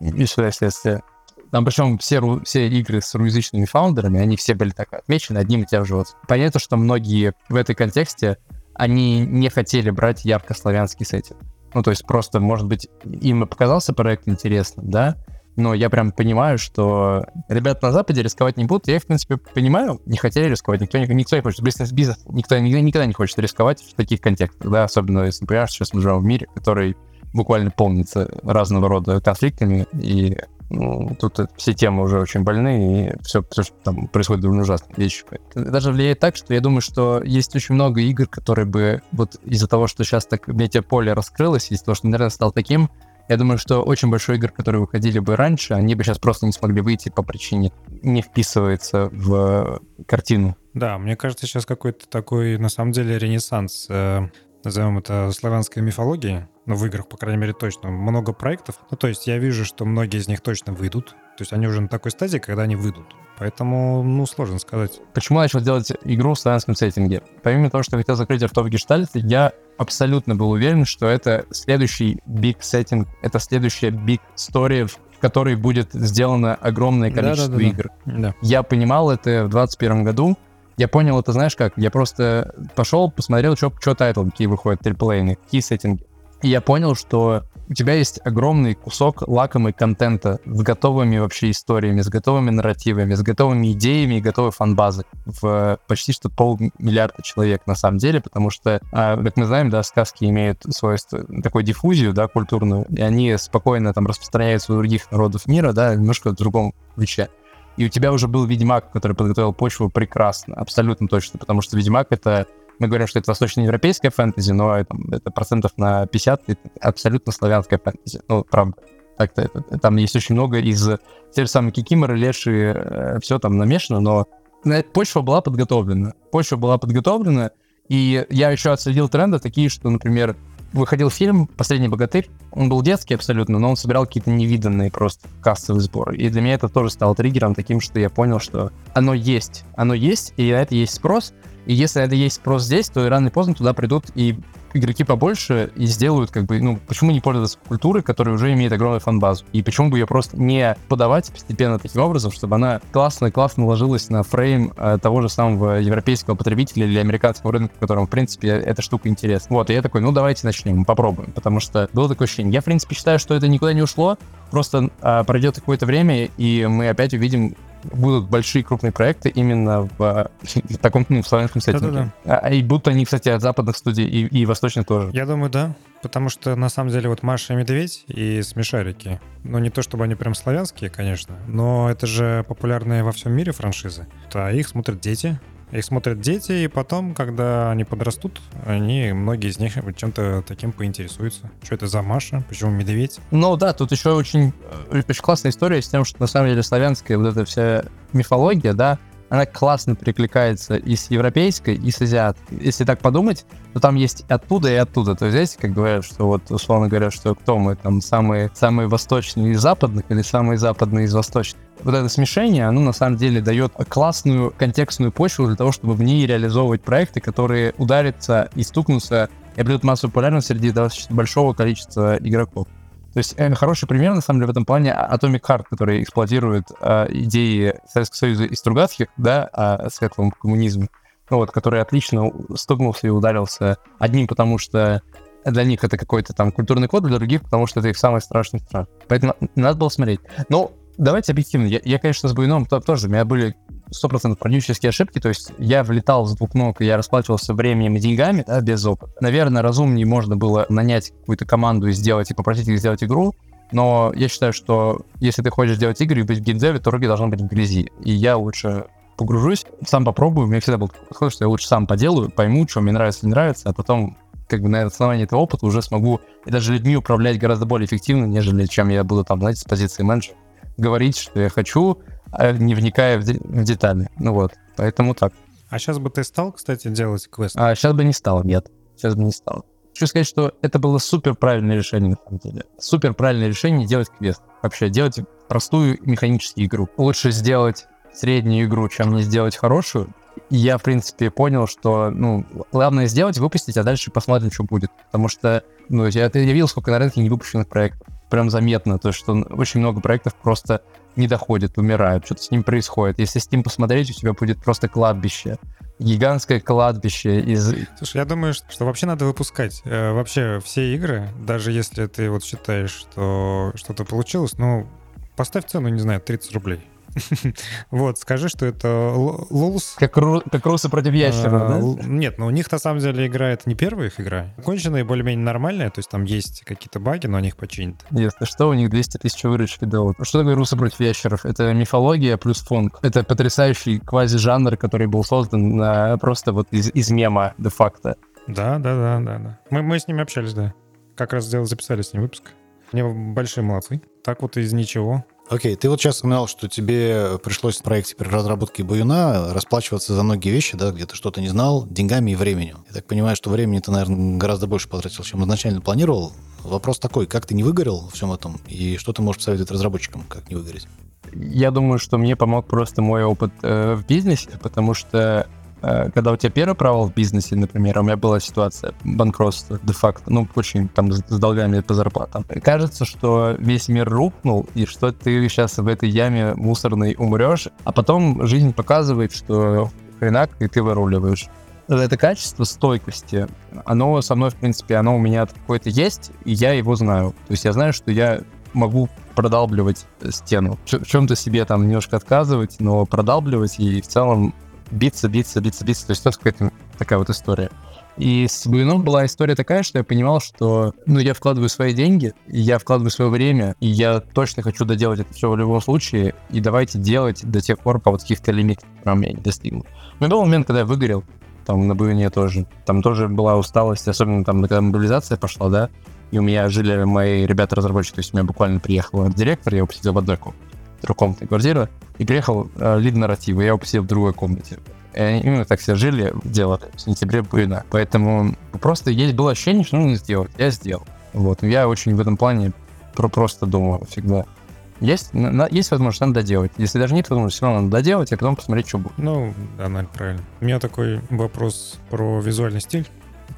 веселое следствие. Там причем все, все игры с русскоязычными фаундерами, они все были так отмечены одним и тем же. Вот. Понятно, что многие в этой контексте, они не хотели брать ярко славянский сеттинг. Ну, то есть просто, может быть, им и показался проект интересным, да, но я прям понимаю, что ребята на Западе рисковать не будут. Я в принципе, понимаю. Не хотели рисковать. Никто, никто не хочет. Бизнес-бизнес. Никто никогда, не хочет рисковать в таких контекстах, да, особенно если, например, сейчас мы живем в мире, который буквально полнится разного рода конфликтами, и ну, тут все темы уже очень больны, и все, все что там происходит довольно ужасные вещи. Даже влияет так, что я думаю, что есть очень много игр, которые бы вот из-за того, что сейчас так медиаполе раскрылось, из-за того, что интернет стал таким, я думаю, что очень большой игр, которые выходили бы раньше, они бы сейчас просто не смогли выйти по причине не вписывается в картину. Да, мне кажется, сейчас какой-то такой, на самом деле, ренессанс, э, назовем это славянской мифологии, ну, в играх, по крайней мере, точно, много проектов. Ну, то есть я вижу, что многие из них точно выйдут. То есть они уже на такой стадии, когда они выйдут. Поэтому, ну, сложно сказать. Почему я начал делать игру в славянском сеттинге? Помимо того, что я хотел закрыть артов гештальт, я абсолютно был уверен, что это следующий big сеттинг, это следующая big story, в которой будет сделано огромное количество да, да, да, игр. Да. Я понимал это в 2021 году. Я понял это, знаешь как? Я просто пошел, посмотрел, что тайтл, какие выходят triple-A йные, какие сеттинги. И я понял, что у тебя есть огромный кусок лакомый контента с готовыми вообще историями, с готовыми нарративами, с готовыми идеями и готовой фан-базой в почти что полмиллиарда человек на самом деле, потому что, а, как мы знаем, да, сказки имеют свойство такой диффузию, да, культурную, и они спокойно там распространяются у других народов мира, да, немножко в другом ключе. И у тебя уже был Ведьмак, который подготовил почву прекрасно, абсолютно точно, потому что Ведьмак — это мы говорим, что это восточноевропейская фэнтези, но это, это процентов на 50 это абсолютно славянская фэнтези. Ну, правда. Так-то это, там есть очень много из те же самые кикиморы, леши, э, все там намешано, но почва была подготовлена. Почва была подготовлена, и я еще отследил тренды такие, что, например, выходил фильм «Последний богатырь». Он был детский абсолютно, но он собирал какие-то невиданные просто кассовые сборы. И для меня это тоже стало триггером таким, что я понял, что оно есть. Оно есть, и на это есть спрос. И если это есть спрос здесь, то и рано или поздно туда придут и игроки побольше и сделают, как бы, ну, почему не пользоваться культурой, которая уже имеет огромную фан-базу? И почему бы ее просто не подавать постепенно таким образом, чтобы она классно-классно ложилась на фрейм э, того же самого европейского потребителя или американского рынка, которому, в принципе, эта штука интересна. Вот, и я такой, ну, давайте начнем, попробуем, потому что было такое ощущение. Я, в принципе, считаю, что это никуда не ушло, просто э, пройдет какое-то время, и мы опять увидим будут большие крупные проекты именно в, *laughs* в таком ну, в славянском сеттинге. Да-да-да. А, и будут они, кстати, от западных студий и, и восточных тоже. Я думаю, да. Потому что на самом деле вот Маша и Медведь и Смешарики, ну не то чтобы они прям славянские, конечно, но это же популярные во всем мире франшизы. А их смотрят дети, их смотрят дети, и потом, когда они подрастут, они, многие из них чем-то таким поинтересуются. Что это за Маша? Почему медведь? Ну да, тут еще очень, э, очень классная история с тем, что на самом деле славянская вот эта вся мифология, да, она классно перекликается и с европейской, и с азиаткой. Если так подумать, то там есть оттуда и оттуда. То есть здесь, как говорят, что вот условно говоря, что кто мы, там самые, самые восточные из западных или самые западные из восточных. Вот это смешение, оно на самом деле дает классную контекстную почву для того, чтобы в ней реализовывать проекты, которые ударятся и стукнутся и обретут массовую популярность среди достаточно большого количества игроков. То есть э, хороший пример, на самом деле, в этом плане Atomic Heart, который эксплуатирует э, идеи Советского Союза и Стругацких, да, о светлом коммунизме, ну, вот, который отлично стукнулся и ударился одним, потому что для них это какой-то там культурный код, для других, потому что это их самый страшный страх. Поэтому надо было смотреть. Но давайте объективно. Я, я конечно, с Буйном тоже, у меня были 100% продюсерские ошибки, то есть я влетал с двух ног, и я расплачивался временем и деньгами, да, без опыта. Наверное, разумнее можно было нанять какую-то команду и сделать, и попросить их сделать игру, но я считаю, что если ты хочешь делать игры и быть в геймдеве, то руки должны быть в грязи. И я лучше погружусь, сам попробую. У меня всегда был такой что я лучше сам поделаю, пойму, что мне нравится, не нравится, а потом как бы на основании этого опыта уже смогу и даже людьми управлять гораздо более эффективно, нежели чем я буду там, знаете, с позиции менеджера говорить, что я хочу, не вникая в, де- в детали. Ну вот, поэтому так. А сейчас бы ты стал, кстати, делать квест? А сейчас бы не стал, нет. Сейчас бы не стал. Хочу сказать, что это было супер правильное решение, на самом деле. Супер правильное решение делать квест. Вообще, делать простую механическую игру. Лучше сделать среднюю игру, чем не сделать хорошую. И я, в принципе, понял, что, ну, главное сделать, выпустить, а дальше посмотрим, что будет. Потому что, ну, я, я видел, сколько на рынке невыпущенных проектов. Прям заметно, то, что очень много проектов просто не доходят, умирают, что-то с ним происходит. Если с ним посмотреть, у тебя будет просто кладбище. Гигантское кладбище из... Слушай, я думаю, что вообще надо выпускать э, вообще все игры, даже если ты вот считаешь, что что-то получилось, ну, поставь цену, не знаю, 30 рублей. *laughs* Вот, скажи, что это Лулс. Как, ру, как русы против ящера, а, да? Нет, но у них на самом деле игра это не первая их игра. Конченая и более-менее нормальная, то есть там есть какие-то баги, но они их починят. Если что, у них 200 тысяч выручки дают. Что такое русы против ящеров? Это мифология плюс фонг. Это потрясающий квази-жанр, который был создан на, просто вот из, из мема де-факто. Да, да, да, да, да. Мы, мы с ними общались, да. Как раз сделали, записали с ним выпуск. Они большие молодцы. Так вот из ничего Окей, ты вот сейчас упоминал, что тебе пришлось в проекте при разработке Баюна расплачиваться за многие вещи, да, где ты что-то не знал, деньгами и временем. Я так понимаю, что времени ты, наверное, гораздо больше потратил, чем изначально планировал. Вопрос такой, как ты не выгорел во всем этом, и что ты можешь посоветовать разработчикам, как не выгореть? Я думаю, что мне помог просто мой опыт э, в бизнесе, потому что когда у тебя первый провал в бизнесе, например, у меня была ситуация банкротства де-факто, ну, очень там с, с долгами по зарплатам. Кажется, что весь мир рухнул, и что ты сейчас в этой яме мусорной умрешь, а потом жизнь показывает, что хренак, и ты выруливаешь. это качество стойкости, оно со мной, в принципе, оно у меня какое-то есть, и я его знаю. То есть я знаю, что я могу продалбливать стену. В чем-то себе там немножко отказывать, но продалбливать и в целом биться, биться, биться, биться. То есть это какая-то такая вот история. И с Буином была история такая, что я понимал, что ну, я вкладываю свои деньги, я вкладываю свое время, и я точно хочу доделать это все в любом случае, и давайте делать до тех пор, пока вот каких-то лимитов прям я не достигну. У меня был момент, когда я выгорел, там на Буине тоже. Там тоже была усталость, особенно там, когда мобилизация пошла, да, и у меня жили мои ребята-разработчики, то есть у меня буквально приехал директор, я его посидел в одной трехкомнатная квартира, и приехал э, лид нарратива, я его в другой комнате. И они именно так все жили, делали в сентябре Буина. Поэтому просто есть было ощущение, что нужно сделать. Я сделал. Вот. Я очень в этом плане про просто думаю всегда. Есть, на, есть возможность, надо доделать. Если даже нет возможности, все равно надо доделать, а потом посмотреть, что будет. Ну, да, наверное, правильно. У меня такой вопрос про визуальный стиль.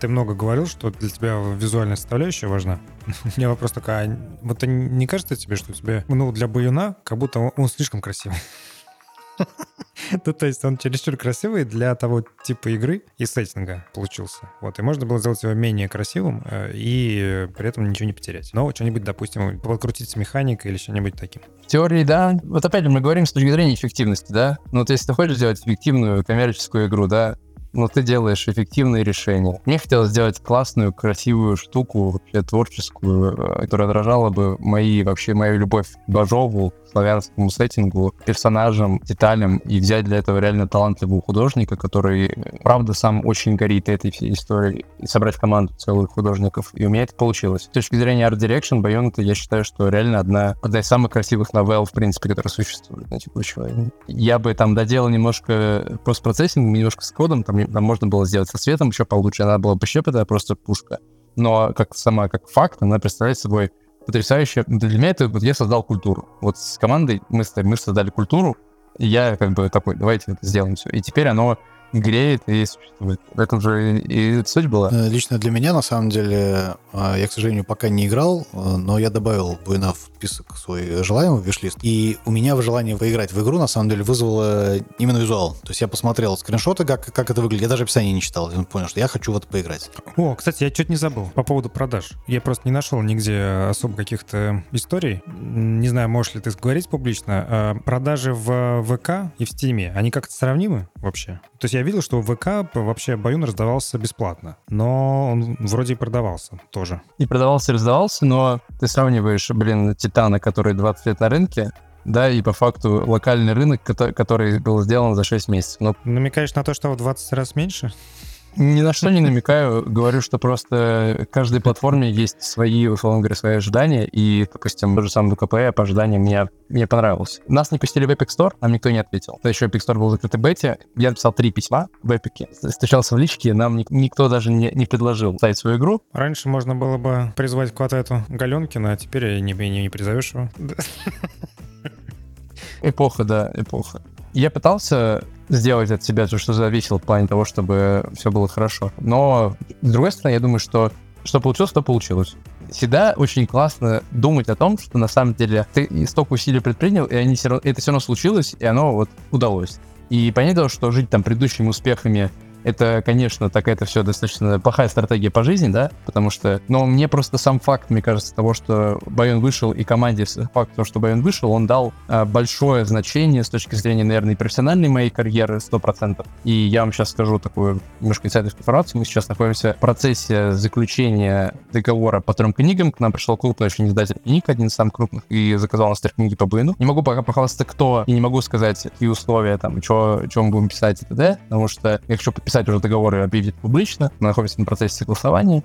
Ты много говорил, что для тебя визуальная составляющая важна. *laughs* У меня вопрос такой, а вот не кажется тебе, что у тебя, ну, для Баюна, как будто он, он слишком красивый? *laughs* Ну, то есть он чересчур красивый для того типа игры и сеттинга получился. Вот, и можно было сделать его менее красивым э, и при этом ничего не потерять. Но что-нибудь, допустим, подкрутить с механикой или что-нибудь таким. В теории, да. Вот опять же, мы говорим с точки зрения эффективности, да? Ну, вот если ты хочешь сделать эффективную коммерческую игру, да, но ты делаешь эффективные решения. Мне хотелось сделать классную, красивую штуку, вообще творческую, э, которая отражала бы мои, вообще мою любовь к Бажову, славянскому сеттингу, персонажам, деталям, и взять для этого реально талантливого художника, который, правда, сам очень горит этой всей историей, и собрать команду целых художников. И у меня это получилось. С точки зрения Art Direction, Байонета, я считаю, что реально одна, одна из самых красивых новелл, в принципе, которая существует на текущий момент. Я бы там доделал немножко постпроцессинг, немножко с кодом, там, там можно было сделать со светом еще получше, она была бы щепетая, просто пушка. Но как сама, как факт, она представляет собой потрясающе. Для меня это вот я создал культуру. Вот с командой мы, мы создали культуру, и я как бы такой, давайте это сделаем все. И теперь оно греет и существует. В этом же и суть была. Э, лично для меня, на самом деле, э, я, к сожалению, пока не играл, э, но я добавил Буйна в список свой желаемый виш-лист. И у меня в желании поиграть в игру, на самом деле, вызвало именно визуал. То есть я посмотрел скриншоты, как, как это выглядит. Я даже описание не читал. Я понял, что я хочу в это поиграть. О, кстати, я чуть не забыл по поводу продаж. Я просто не нашел нигде особо каких-то историй. Не знаю, можешь ли ты говорить публично. Продажи в ВК и в Стиме, они как-то сравнимы вообще? То есть я видел, что в ВК вообще Баюн раздавался бесплатно, но он вроде и продавался тоже. И продавался, и раздавался, но ты сравниваешь, блин, Титана, который 20 лет на рынке, да, и по факту локальный рынок, который был сделан за 6 месяцев. Но... Намекаешь на то, что в 20 раз меньше? Ни на что не намекаю, говорю, что просто каждой платформе есть свои, условно говоря, свои ожидания, и, допустим, тот же самый ВКП по ожиданиям мне, мне понравился. Нас не пустили в Epic Store, нам никто не ответил. То еще Epic Store был в закрытой бете, я написал три письма в Epic, встречался в личке, нам ни, никто даже не, не предложил ставить свою игру. Раньше можно было бы призвать к эту Галенкина, а теперь не, не, не призовешь его. Эпоха, да, эпоха. Я пытался сделать от себя то, что зависело в плане того, чтобы все было хорошо. Но, с другой стороны, я думаю, что что получилось, то получилось. Всегда очень классно думать о том, что на самом деле ты столько усилий предпринял, и они все равно, это все равно случилось, и оно вот удалось. И понятно, что жить там предыдущими успехами это, конечно, так это все достаточно плохая стратегия по жизни, да, потому что, но мне просто сам факт, мне кажется, того, что Байон вышел и команде факт того, что Байон вышел, он дал а, большое значение с точки зрения, наверное, и профессиональной моей карьеры 100%. И я вам сейчас скажу такую немножко инсайдерскую информацию. Мы сейчас находимся в процессе заключения договора по трем книгам. К нам пришел крупный очень издатель книг, один из самых крупных, и заказал нас три книги по Байону. Не могу пока похвастаться, кто, и не могу сказать, какие условия там, что мы будем писать и т.д., потому что я хочу подписать подписать уже договоры и объявить публично. Мы находимся на процессе согласования.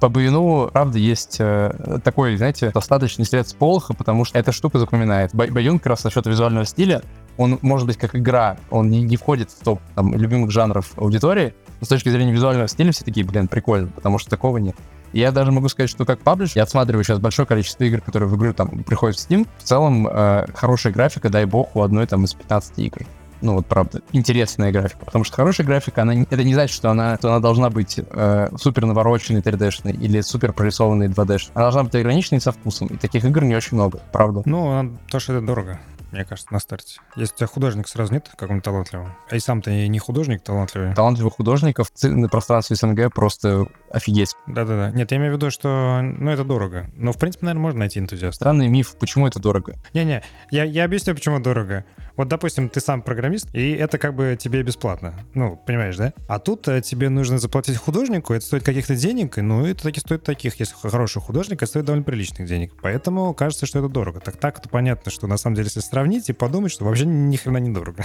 По Баюну, правда, есть э, такой, знаете, достаточный след с полха, потому что эта штука запоминает. Баюн как раз насчет визуального стиля, он может быть как игра, он не, не входит в топ там, любимых жанров аудитории, но с точки зрения визуального стиля все такие, блин, прикольно, потому что такого нет. я даже могу сказать, что как паблиш, я отсматриваю сейчас большое количество игр, которые в игру там приходят в Steam. В целом, э, хорошая графика, дай бог, у одной там из 15 игр ну вот правда, интересная графика. Потому что хорошая графика, она, это не значит, что она, что она должна быть э, супер навороченной 3D-шной или супер прорисованной 2D. -шной. Она должна быть ограниченной со вкусом. И таких игр не очень много, правда. Ну, то, что это дорого. мне кажется, на старте. Если у тебя художник сразу нет какого-нибудь талантливого, а и сам ты не художник талантливый. Талантливых художников на пространстве СНГ просто офигеть. Да-да-да. Нет, я имею в виду, что, ну, это дорого. Но, в принципе, наверное, можно найти энтузиаста. Странный миф, почему это дорого? Не-не, я, я объясню, почему дорого. Вот, допустим, ты сам программист, и это как бы тебе бесплатно. Ну, понимаешь, да? А тут э, тебе нужно заплатить художнику, это стоит каких-то денег, ну, это таки стоит таких. Если хороший художник, это стоит довольно приличных денег. Поэтому кажется, что это дорого. Так так-то понятно, что на самом деле, если сравнить и подумать, что вообще ни хрена не дорого.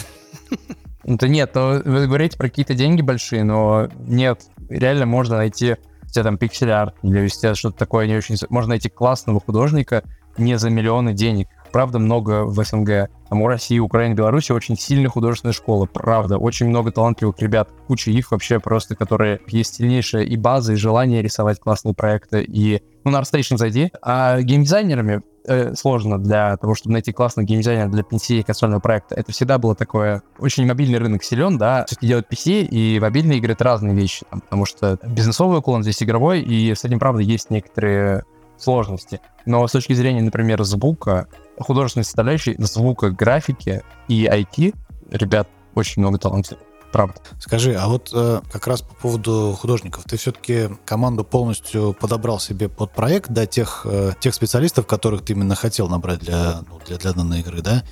Да нет, но вы говорите про какие-то деньги большие, но нет, реально можно найти у тебя там пиксель-арт или у что-то такое не очень... Можно найти классного художника не за миллионы денег правда, много в СНГ. Там у России, Украины, Беларуси очень сильная художественная школа, правда. Очень много талантливых ребят. Куча их вообще просто, которые есть сильнейшая и база, и желание рисовать классные проекты. И, ну, на ArtStation зайди. А геймдизайнерами э, сложно для того, чтобы найти классного геймдизайнера для PC и консольного проекта. Это всегда было такое... Очень мобильный рынок силен, да. Все-таки делать PC и мобильные игры — это разные вещи. Там, потому что бизнесовый уклон здесь игровой, и с этим, правда, есть некоторые сложности. Но с точки зрения, например, звука, художественной составляющей, звука, графики и IT, ребят, очень много талантов правда. Скажи, а вот э, как раз по поводу художников, ты все-таки команду полностью подобрал себе под проект, да, тех, э, тех специалистов, которых ты именно хотел набрать для, ну, для, для данной игры, да?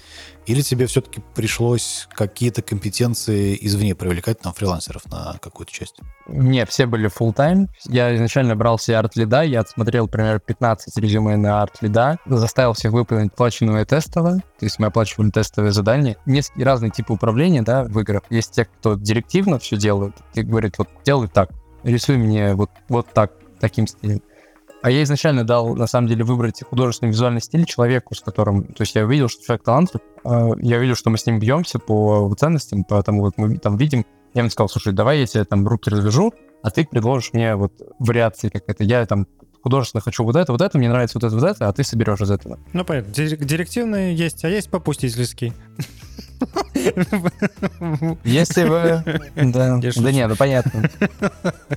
Или тебе все-таки пришлось какие-то компетенции извне привлекать там фрилансеров на какую-то часть? Не, все были full time. Я изначально брал себе арт-лида, я отсмотрел примерно 15 резюме на арт-лида, заставил всех выполнить оплаченное тестово, то есть мы оплачивали тестовые задания. Есть разные типы управления, да, в играх. Есть те, кто директивно все делают, и говорит, вот делай так, рисуй мне вот, вот так, таким стилем. А я изначально дал, на самом деле, выбрать художественный визуальный стиль человеку, с которым... То есть я увидел, что человек талантлив, а, я видел, что мы с ним бьемся по ценностям, поэтому вот мы там видим. Я ему сказал, слушай, давай я тебе там руки развяжу, а ты предложишь мне вот вариации как это. Я там художественно хочу вот это, вот это, мне нравится вот это, вот это, а ты соберешь из этого. Ну, понятно. Директивные есть, а есть попустительские. Если бы... Да, да нет, ну понятно.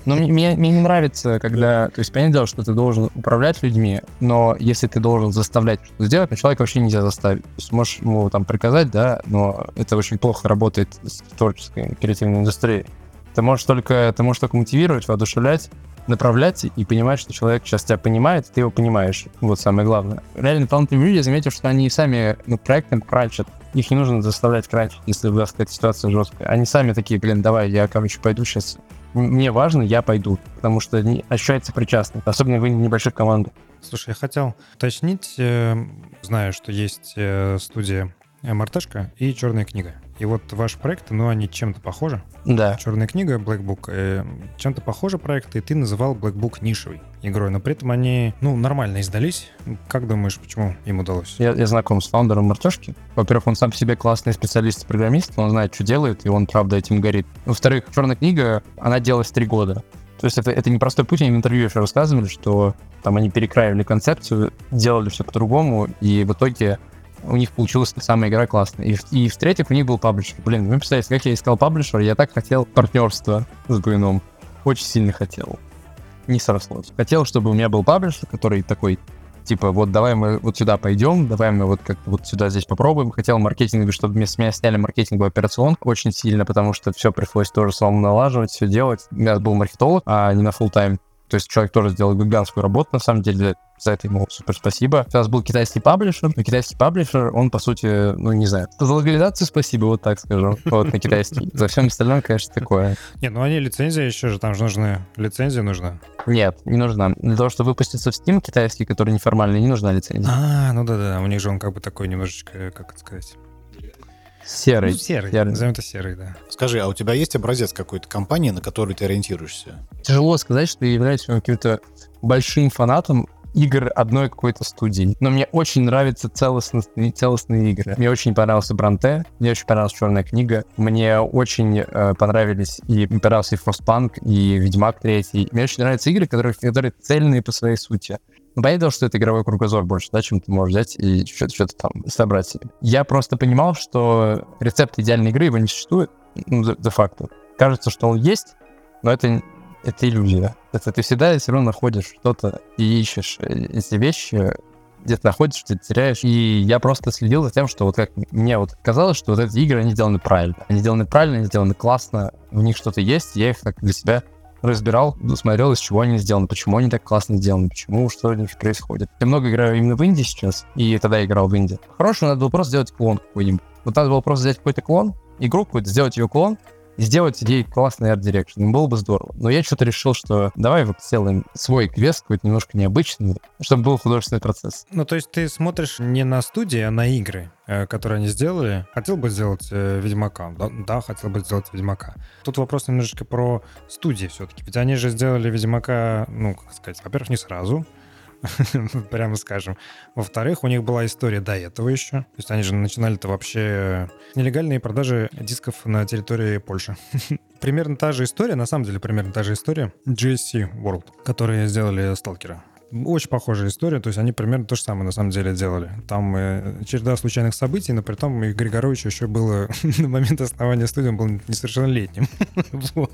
Но мне, мне не нравится, когда... То есть, понятное дело, что ты должен управлять людьми, но если ты должен заставлять что-то сделать, то человека вообще нельзя заставить. То есть, можешь ему там приказать, да, но это очень плохо работает с творческой креативной индустрией. Ты можешь только, ты можешь только мотивировать, воодушевлять, направлять и понимать, что человек сейчас тебя понимает, ты его понимаешь. Вот самое главное. Реально талантливые люди, я заметил, что они сами ну, проектом кранчат. Их не нужно заставлять кранчить, если у вас какая-то ситуация жесткая. Они сами такие, блин, давай, я, короче, пойду сейчас. Мне важно, я пойду, потому что не ощущается причастность, особенно вы небольших командах. Слушай, я хотел уточнить, э, знаю, что есть э, студия МРТшка и черная книга. И вот ваши проекты, ну, они чем-то похожи. Да. Черная книга, Black Book, э, чем-то похожи проекты, и ты называл Black Book нишевой игрой, но при этом они, ну, нормально издались. Как думаешь, почему им удалось? Я, я знаком с фаундером Мартешки. Во-первых, он сам по себе классный специалист-программист, он знает, что делает, и он, правда, этим горит. Во-вторых, черная книга, она делалась три года. То есть это, это не простой путь, они в интервью еще рассказывали, что там они перекраивали концепцию, делали все по-другому, и в итоге у них получилась самая игра классная. И, и в-третьих, у них был паблишер. Блин, вы представляете, как я искал паблишер, я так хотел партнерства с Гуином. Очень сильно хотел. Не срослось. Хотел, чтобы у меня был паблишер, который такой, типа, вот давай мы вот сюда пойдем, давай мы вот как вот сюда здесь попробуем. Хотел маркетинговый, чтобы с меня сняли маркетинговую операционку очень сильно, потому что все пришлось тоже самому налаживать, все делать. У меня был маркетолог, а не на full тайм то есть человек тоже сделал гигантскую работу, на самом деле, за это ему супер спасибо. У нас был китайский паблишер, но китайский паблишер, он, по сути, ну, не знаю. За локализацию спасибо, вот так скажу, вот на китайский. За всем остальное, конечно, такое. Нет, ну они лицензия еще же, там же нужны, лицензия нужна. Нет, не нужна. Для того, чтобы выпуститься в Steam китайский, который неформальный, не нужна лицензия. А, ну да-да, у них же он как бы такой немножечко, как это сказать, Серый. Ну, серый, серый. назовем это серый, да. Скажи, а у тебя есть образец какой-то компании, на которую ты ориентируешься? Тяжело сказать, что я являюсь каким-то большим фанатом игр одной какой-то студии. Но мне очень нравятся целостные, целостные игры. Мне очень понравился Бранте, мне очень понравилась Черная книга, мне очень э, понравились и понравился и Frostpunk, и Ведьмак 3. Мне очень нравятся игры, которые, которые цельные по своей сути. Ну, понятно, что это игровой кругозор больше, да, чем ты можешь взять и что-то, что там собрать себе. Я просто понимал, что рецепт идеальной игры его не существует, ну, де-факто. Кажется, что он есть, но это, это иллюзия. Это ты всегда все равно находишь что-то и ищешь эти вещи, где ты находишься, где ты теряешь. И я просто следил за тем, что вот как мне вот казалось, что вот эти игры, они сделаны правильно. Они сделаны правильно, они сделаны классно, в них что-то есть, я их так для себя разбирал, смотрел, из чего они сделаны, почему они так классно сделаны, почему, что у них происходит. Я много играю именно в инди сейчас, и тогда играл в инди. По-хорошему надо было просто сделать клон какой-нибудь. Вот надо было просто взять какой-то клон, игру какую-то, сделать ее клон, сделать ей классный art direction. Было бы здорово. Но я что-то решил, что давай вот сделаем свой квест какой-то немножко необычный, чтобы был художественный процесс. Ну, то есть ты смотришь не на студии, а на игры, э, которые они сделали. Хотел бы сделать э, Ведьмака? Да, да, хотел бы сделать Ведьмака. Тут вопрос немножечко про студии все-таки. Ведь они же сделали Ведьмака, ну, как сказать, во-первых, не сразу, *laughs* прямо скажем. Во-вторых, у них была история до этого еще. То есть они же начинали-то вообще нелегальные продажи дисков на территории Польши. *laughs* примерно та же история, на самом деле примерно та же история GSC World, которые сделали Сталкера. Очень похожая история, то есть они примерно то же самое на самом деле делали. Там э, череда случайных событий, но при том и Григорович еще было *laughs* на момент основания студии он был несовершеннолетним. *laughs* вот.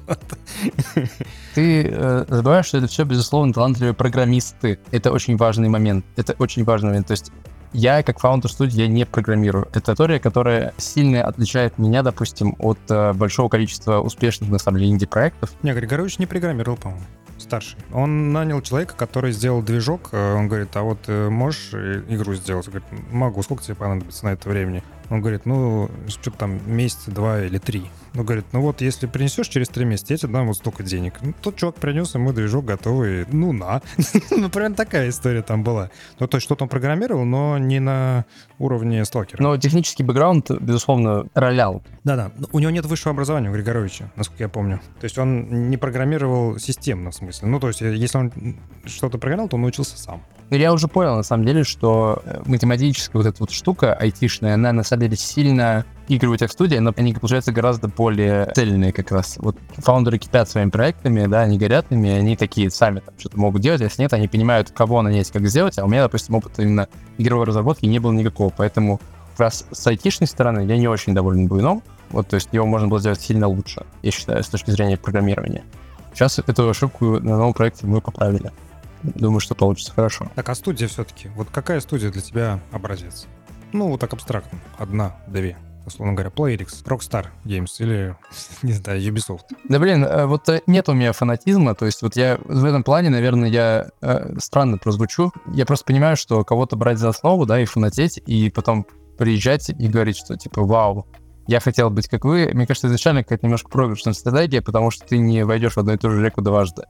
Ты э, забываешь, что это все, безусловно, талантливые программисты. Это очень важный момент. Это очень важный момент. То есть я, как фаундер студии, я не программирую. Это история, которая сильно отличает меня, допустим, от э, большого количества успешных, на самом деле, инди-проектов. Не, Григорович не программировал, по-моему старший. Он нанял человека, который сделал движок. Э, он говорит, а вот э, можешь э, игру сделать? Он говорит, могу. Сколько тебе понадобится на это времени? Он говорит, ну, что-то там месяц, два или три. Ну, говорит, ну вот, если принесешь через три месяца, я тебе дам вот столько денег. Ну, тот чувак принес, и мы движок готовый. Ну, на. *laughs* ну, прям такая история там была. Ну, то есть что-то он программировал, но не на уровне сталкера. Но технический бэкграунд, безусловно, ролял. Да-да. У него нет высшего образования у Григоровича, насколько я помню. То есть он не программировал системно, в смысле. Ну, то есть если он что-то программировал, то он научился сам. Но я уже понял, на самом деле, что э, математическая вот эта вот штука айтишная, она на самом деле сильно игры у тех студий, но они, получается, гораздо более цельные как раз. Вот фаундеры кипят своими проектами, да, они горят ими, они такие сами там что-то могут делать, если нет, они понимают, кого нанять, как сделать, а у меня, допустим, опыта именно игровой разработки не было никакого, поэтому раз с айтишной стороны я не очень доволен Буйном, вот, то есть его можно было сделать сильно лучше, я считаю, с точки зрения программирования. Сейчас эту ошибку на новом проекте мы поправили. Думаю, что получится хорошо. Так, а студия все-таки? Вот какая студия для тебя образец? Ну, вот так абстрактно. Одна, две условно говоря, PlayRix, Rockstar Games или, *laughs* не знаю, Ubisoft. Да блин, э, вот э, нет у меня фанатизма, то есть вот я в этом плане, наверное, я э, странно прозвучу. Я просто понимаю, что кого-то брать за основу, да, и фанатеть, и потом приезжать и говорить, что типа, вау, я хотел быть как вы. Мне кажется, изначально какая-то немножко проигрышная стратегия, потому что ты не войдешь в одну и ту же реку дважды.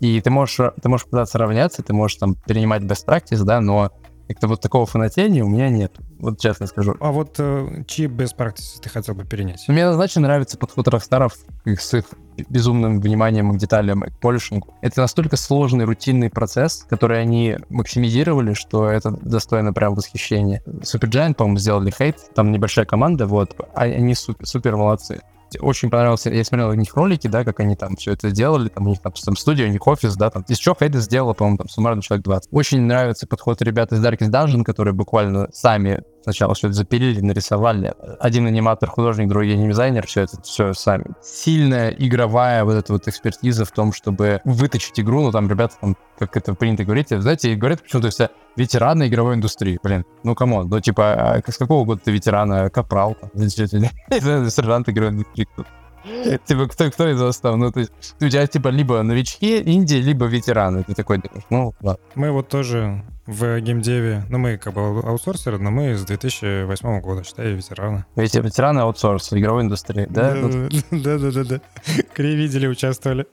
И ты можешь, ты можешь пытаться равняться, ты можешь там перенимать best practice, да, но как-то вот такого фанатения у меня нет. Вот честно скажу. А вот э, чьи best practices ты хотел бы перенять? Мне однозначно нравится подход Рокстаров с их безумным вниманием к деталям и к полишингу. Это настолько сложный рутинный процесс, который они максимизировали, что это достойно прям восхищения. Supergiant, по-моему, сделали хейт, там небольшая команда, вот, а они супер, супер молодцы очень понравился, я смотрел у них ролики, да, как они там все это делали, там у них там, там студия, у них офис, да, там, из чего Хейда сделала, по-моему, там суммарно человек 20. Очень нравится подход ребят из Darkest Dungeon, которые буквально сами Сначала все это запилили, нарисовали. Один аниматор, художник, другой дизайнер, все это все сами. Сильная игровая вот эта вот экспертиза в том, чтобы выточить игру, ну там ребята, там, как это принято говорить, знаете, говорят почему-то все ветераны игровой индустрии. Блин, ну come on, ну типа, а с какого года ты ветеран? Капрал, *laughs* сержант игровой. Типа, кто, кто из вас там? Ну, то есть, у тебя, типа, либо новички Индии, либо ветераны. Ты такой думаешь, ну, ладно. Мы вот тоже в геймдеве, ну, мы как бы аутсорсеры, но мы с 2008 года, считай, ветераны. Ведь ветераны аутсорс игровой индустрии, да? Да-да-да. Кри видели, участвовали.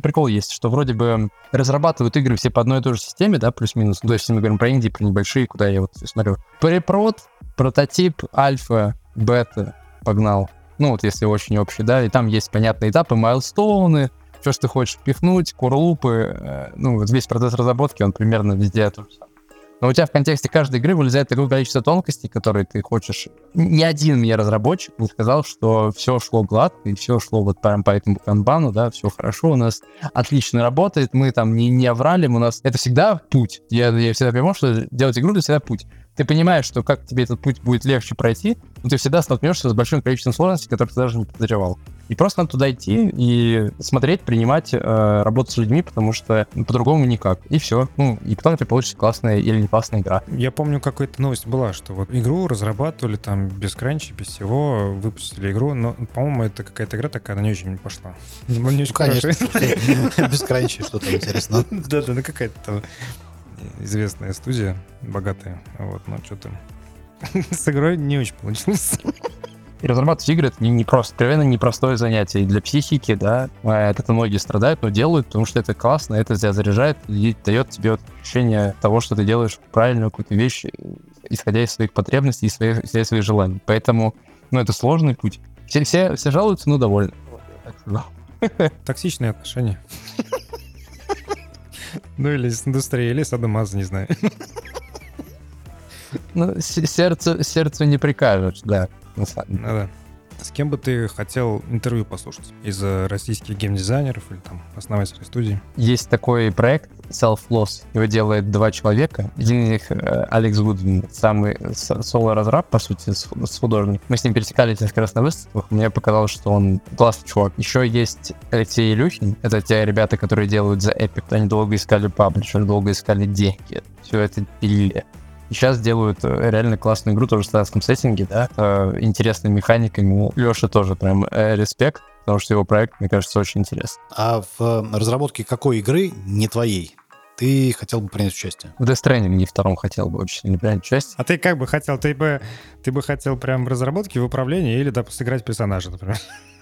Прикол есть, что вроде бы разрабатывают игры все по одной и той же системе, да, плюс-минус. Ну, то есть, мы говорим про инди, про небольшие, куда я вот смотрю. Препрод, прототип, альфа, бета, погнал. Ну, вот если очень общий, да, и там есть понятные этапы, майлстоуны, все, что ты хочешь впихнуть, курлупы, э, ну, вот весь процесс разработки, он примерно везде тот же самый. Но у тебя в контексте каждой игры вылезает такое количество тонкостей, которые ты хочешь. Ни один мне разработчик не сказал, что все шло гладко, и все шло вот прям по этому канбану, да, все хорошо, у нас отлично работает, мы там не, не оврали, у нас это всегда путь. Я, я всегда понимаю, что делать игру это всегда путь. Ты понимаешь, что как тебе этот путь будет легче пройти, но ты всегда столкнешься с большим количеством сложностей, которые ты даже не подозревал. И просто надо туда идти и смотреть, принимать, э, работать с людьми, потому что ну, по-другому никак. И все. Ну, и потом это получится классная или не классная игра. Я помню, какая-то новость была, что вот игру разрабатывали там без кранча, без всего, выпустили игру, но, по-моему, это какая-то игра такая, она не очень пошла. Ну, не очень Конечно. *laughs* *laughs* Без кранча что-то интересно. Да-да, ну какая-то там известная студия, богатая. Вот, но что-то *laughs* с игрой не очень получилось. И разрабатывать игры это не, не просто, откровенно непростое занятие. И для психики, да, а, от этого многие страдают, но делают, потому что это классно, это тебя заряжает и дает тебе вот ощущение того, что ты делаешь правильную какую-то вещь, исходя из своих потребностей и своих, исходя из своих желаний. Поэтому, ну, это сложный путь. Все, все, все жалуются, но довольны. Токсичные отношения. *laughs* Ну или с индустрией, или с Адамаза, не знаю. Ну, сердцу, сердцу не прикажешь, да. Ну да. С кем бы ты хотел интервью послушать? Из э, российских геймдизайнеров или там основателей студии? Есть такой проект Self-Loss. Его делает два человека. Один из них э, Алекс Гудвин, самый соло-разраб, по сути, с, художник. Мы с ним пересекались несколько раз на выставках. Мне показалось, что он классный чувак. Еще есть Алексей Илюхин. Это те ребята, которые делают за Epic. Они долго искали паблишер, долго искали деньги. Все это пилили. Сейчас делают э, реально классную игру, тоже в статском сеттинге, да, э, интересными механиками. Леша тоже прям э, респект, потому что его проект, мне кажется, очень интересный. А в разработке какой игры, не твоей, ты хотел бы принять участие? В Death Stranding не втором хотел бы очень сильно принять участие. А ты как бы хотел? Ты бы, ты бы хотел прям в разработке, в управлении или, да, сыграть персонажа, например?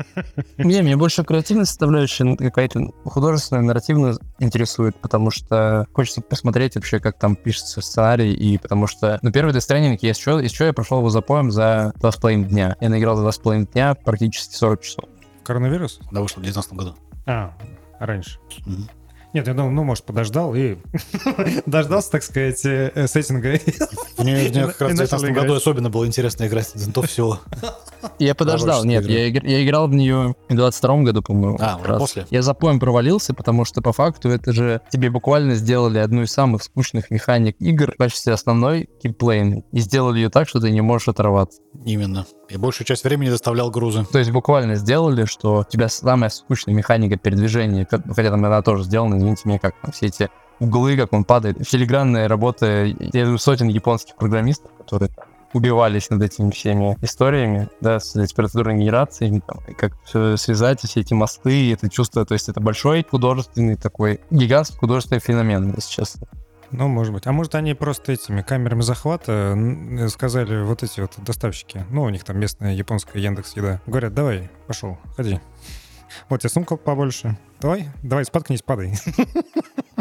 *laughs* Не, меня больше креативная составляющая, ну, какая-то художественная, нарративная интересует, потому что хочется посмотреть вообще, как там пишется сценарий, и потому что, ну, первый Death Stranding, я еще, еще я прошел его запоем за два с половиной дня. Я наиграл за два с половиной дня практически 40 часов. Коронавирус? Да, вышло в 2019 году. А, раньше. Мгм. Нет, я думал, ну, может, подождал и *laughs* дождался, так сказать, э, э, сеттинга. Мне, мне как раз в начал 2019 году особенно было интересно играть, то все. Я подождал, нет, я, я играл в нее в 22 году, по-моему. А, раз. после? Я запоем провалился, потому что по факту это же тебе буквально сделали одну из самых скучных механик игр в качестве основной киплейн и сделали ее так, что ты не можешь оторваться. Именно. И большую часть времени доставлял грузы. То есть буквально сделали, что у тебя самая скучная механика передвижения, хотя там она тоже сделана, извините меня, как там все эти углы, как он падает. Филигранная работа, я думаю, сотен японских программистов, которые там убивались над этими всеми историями, да, с температурной генерацией, там, и как все связать, все эти мосты, это чувство, то есть это большой художественный такой, гигантский художественный феномен, если честно. Ну, может быть. А может, они просто этими камерами захвата н- сказали вот эти вот доставщики. Ну, у них там местная японская Яндекс Еда. Говорят, давай, пошел, ходи. Вот тебе сумка побольше. Давай, давай, споткнись, падай.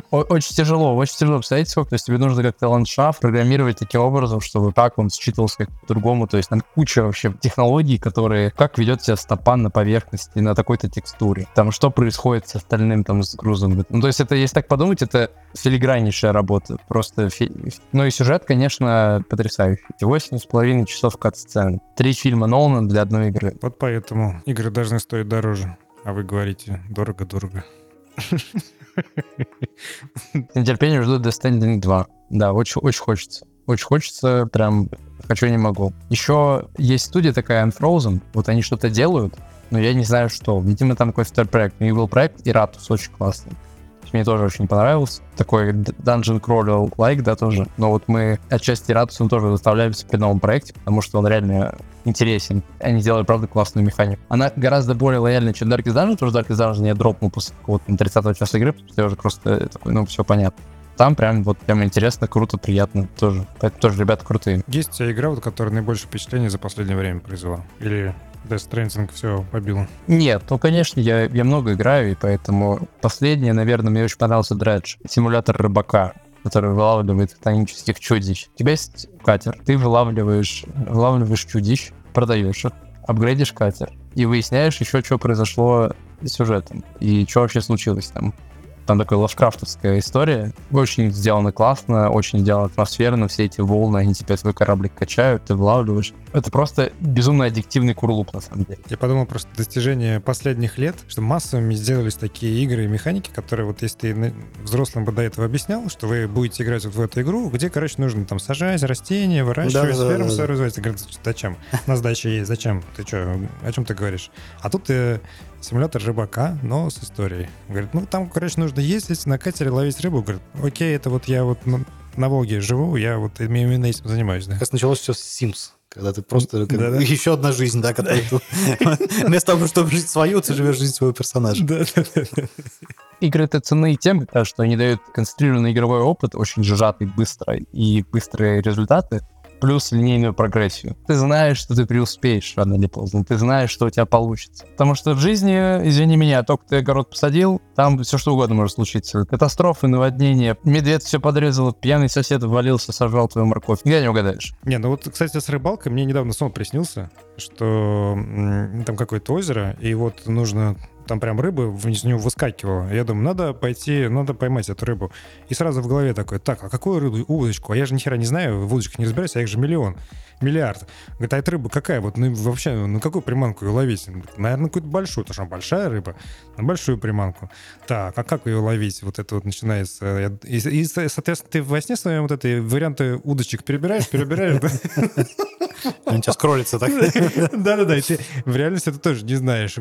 Очень тяжело, очень тяжело сколько. То есть тебе нужно как-то ландшафт программировать таким образом, чтобы так он считывался как по-другому. То есть там куча вообще технологий, которые как ведет себя стопа на поверхности на такой-то текстуре. Там что происходит с остальным там с грузом. Ну то есть это, если так подумать, это филиграннейшая работа. Просто фи- Ну и сюжет, конечно, потрясающий. Восемь с половиной часов кат-сцен. Три фильма Нолана для одной игры. Вот поэтому игры должны стоить дороже. А вы говорите, дорого-дорого. С нетерпением *laughs* жду Death Stranding 2. Да, очень, очень хочется. Очень хочется, прям хочу, не могу. Еще есть студия такая Unfrozen, вот они что-то делают, но я не знаю что. Видимо, там какой-то проект. У них был проект Ираtus, очень классный. Мне тоже очень понравился. Такой Dungeon Crawler like, да, тоже. Но вот мы отчасти Ратусом тоже выставляемся при новом проекте, потому что он реально интересен. Они делают, правда, классную механику. Она гораздо более лояльна, чем Darkest Dungeon, потому что Darkest Dungeon я дропнул после какого-то 30 часа игры, потому что я уже просто такой, ну, все понятно. Там прям вот прям интересно, круто, приятно тоже. Поэтому тоже ребята крутые. Есть игра, вот, которая наибольшее впечатление за последнее время произвела? Или Death Stranding все побило? Нет, ну, конечно, я, я много играю, и поэтому последнее, наверное, мне очень понравился Dredge. Симулятор рыбака который вылавливает титанических чудищ. У тебя есть катер, ты вылавливаешь, вылавливаешь чудищ, продаешь их, апгрейдишь катер и выясняешь еще, что произошло с сюжетом и что вообще случилось там. Там такая лавкрафтовская история. Очень сделано классно, очень сделано атмосферно, все эти волны, они тебя свой кораблик качают, ты вылавливаешь. Это просто безумно аддиктивный курлуп, на самом деле. Я подумал просто достижение последних лет, что массовыми сделались такие игры и механики, которые вот если ты взрослым бы до этого объяснял, что вы будете играть вот в эту игру, где, короче, нужно там сажать растения, выращивать, Да-да-да-да. ферму свою развивать. Ты говоришь, зачем? У нас дача есть, зачем? Ты что, о чем ты говоришь? А тут ты симулятор рыбака, но с историей. Говорит, ну там, короче, нужно ездить на катере ловить рыбу. Говорит, окей, это вот я вот на, на Волге живу, я вот именно этим занимаюсь, да. Как началось все с Sims. Когда ты просто... как- Да-да. еще одна жизнь, да, которая тут... *laughs* Вместо того, чтобы жить свою, ты живешь жизнь своего персонажа. Да, да, да. Игры это цены тем, да, что они дают концентрированный игровой опыт, очень сжатый, быстро, и быстрые результаты, плюс линейную прогрессию. Ты знаешь, что ты преуспеешь рано или поздно, ты знаешь, что у тебя получится. Потому что в жизни, извини меня, только ты огород посадил, там все что угодно может случиться. Катастрофы, наводнения, медведь все подрезал, пьяный сосед ввалился, сожрал твою морковь. Никогда не угадаешь. Не, ну вот, кстати, с рыбалкой мне недавно сон приснился, что там какое-то озеро, и вот нужно там прям рыба из него выскакивала. Я думаю, надо пойти, надо поймать эту рыбу. И сразу в голове такой, так, а какую рыбу, удочку? А я же ни хера не знаю, в удочках не разбираюсь, а их же миллион, миллиард. Говорит, а эта рыба какая? Вот ну, вообще, на какую приманку ее ловить? Наверное, какую-то большую, потому что большая рыба, на большую приманку. Так, а как ее ловить? Вот это вот начинается. И, и, соответственно, ты во сне своем вот эти варианты удочек перебираешь, перебираешь, да? Он у тебя скроллится так. Да-да-да, в реальности ты тоже не знаешь.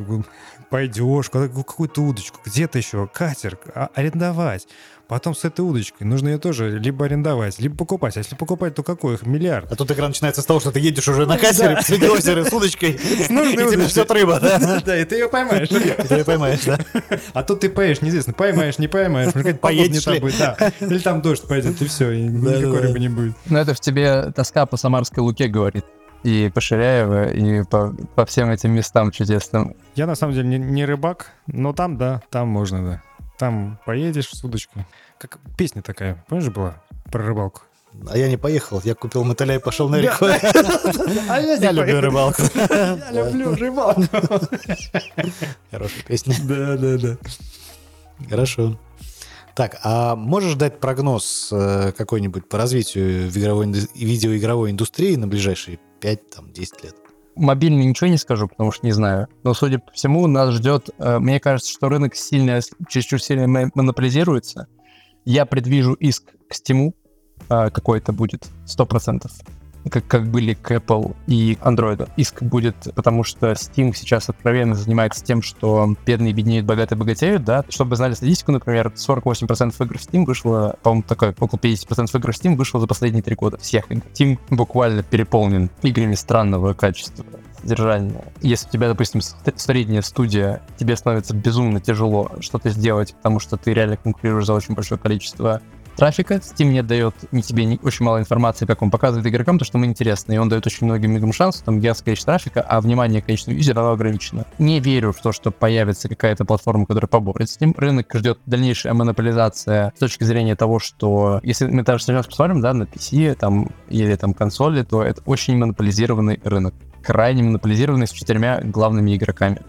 Пойдешь, куда- какую-то удочку, где-то еще, катер, а- арендовать. Потом с этой удочкой нужно ее тоже либо арендовать, либо покупать. А если покупать, то какой их? Миллиард. А тут игра начинается с того, что ты едешь уже на катере посреди озера с удочкой, *laughs* и удочкой. ждет рыба, да? Да, и ты ее поймаешь. *laughs* Ты её поймаешь, да? *laughs* А тут ты поешь, неизвестно, поймаешь, не поймаешь. Поедешь та ли? будет, да. Или там дождь пойдет, и все, и никакой рыбы не будет. Но это в тебе тоска по Самарской Луке говорит. И по Ширяево, и по, по всем этим местам чудесным. Я на самом деле не, не рыбак, но там, да, там можно, да. Там поедешь с удочкой. Как песня такая, помнишь, была про рыбалку? А я не поехал, я купил мотыля и пошел на реку. *laughs* А *laughs* Я люблю рыбалку. Я люблю рыбалку. Хорошая песня. *laughs* Да, да, да. Хорошо. Так, а можешь дать прогноз э, какой-нибудь по развитию в игровой, видеоигровой индустрии на ближайшие 5-10 лет? Мобильный ничего не скажу, потому что не знаю. Но, судя по всему, нас ждет... э, Мне кажется, что рынок сильно, чересчур сильно мо- монополизируется. Я предвижу иск к Steam э, какой-то будет, 100%. Как, как были к Apple и Android. Иск будет, потому что Steam сейчас откровенно занимается тем, что бедные беднеют, богатые богатеют, да. Чтобы знали статистику, например, 48% игр в Steam вышло, по-моему, такое, около 50% игр в Steam вышло за последние три года всех игр. Steam буквально переполнен играми странного качества содержания. Если у тебя, допустим, ст- средняя студия, тебе становится безумно тяжело что-то сделать, потому что ты реально конкурируешь за очень большое количество трафика. Steam не дает ни тебе ни, очень мало информации, как он показывает игрокам, то, что ему интересно, и он дает очень многим играм шанс, там гигантское количество трафика, а внимание количества оно ограничено. Не верю в то, что появится какая-то платформа, которая поборет ним. Рынок ждет дальнейшая монополизация с точки зрения того, что если мы даже сейчас посмотрим, да, на PC там, или там консоли, то это очень монополизированный рынок. Крайне монополизированный с четырьмя главными игроками.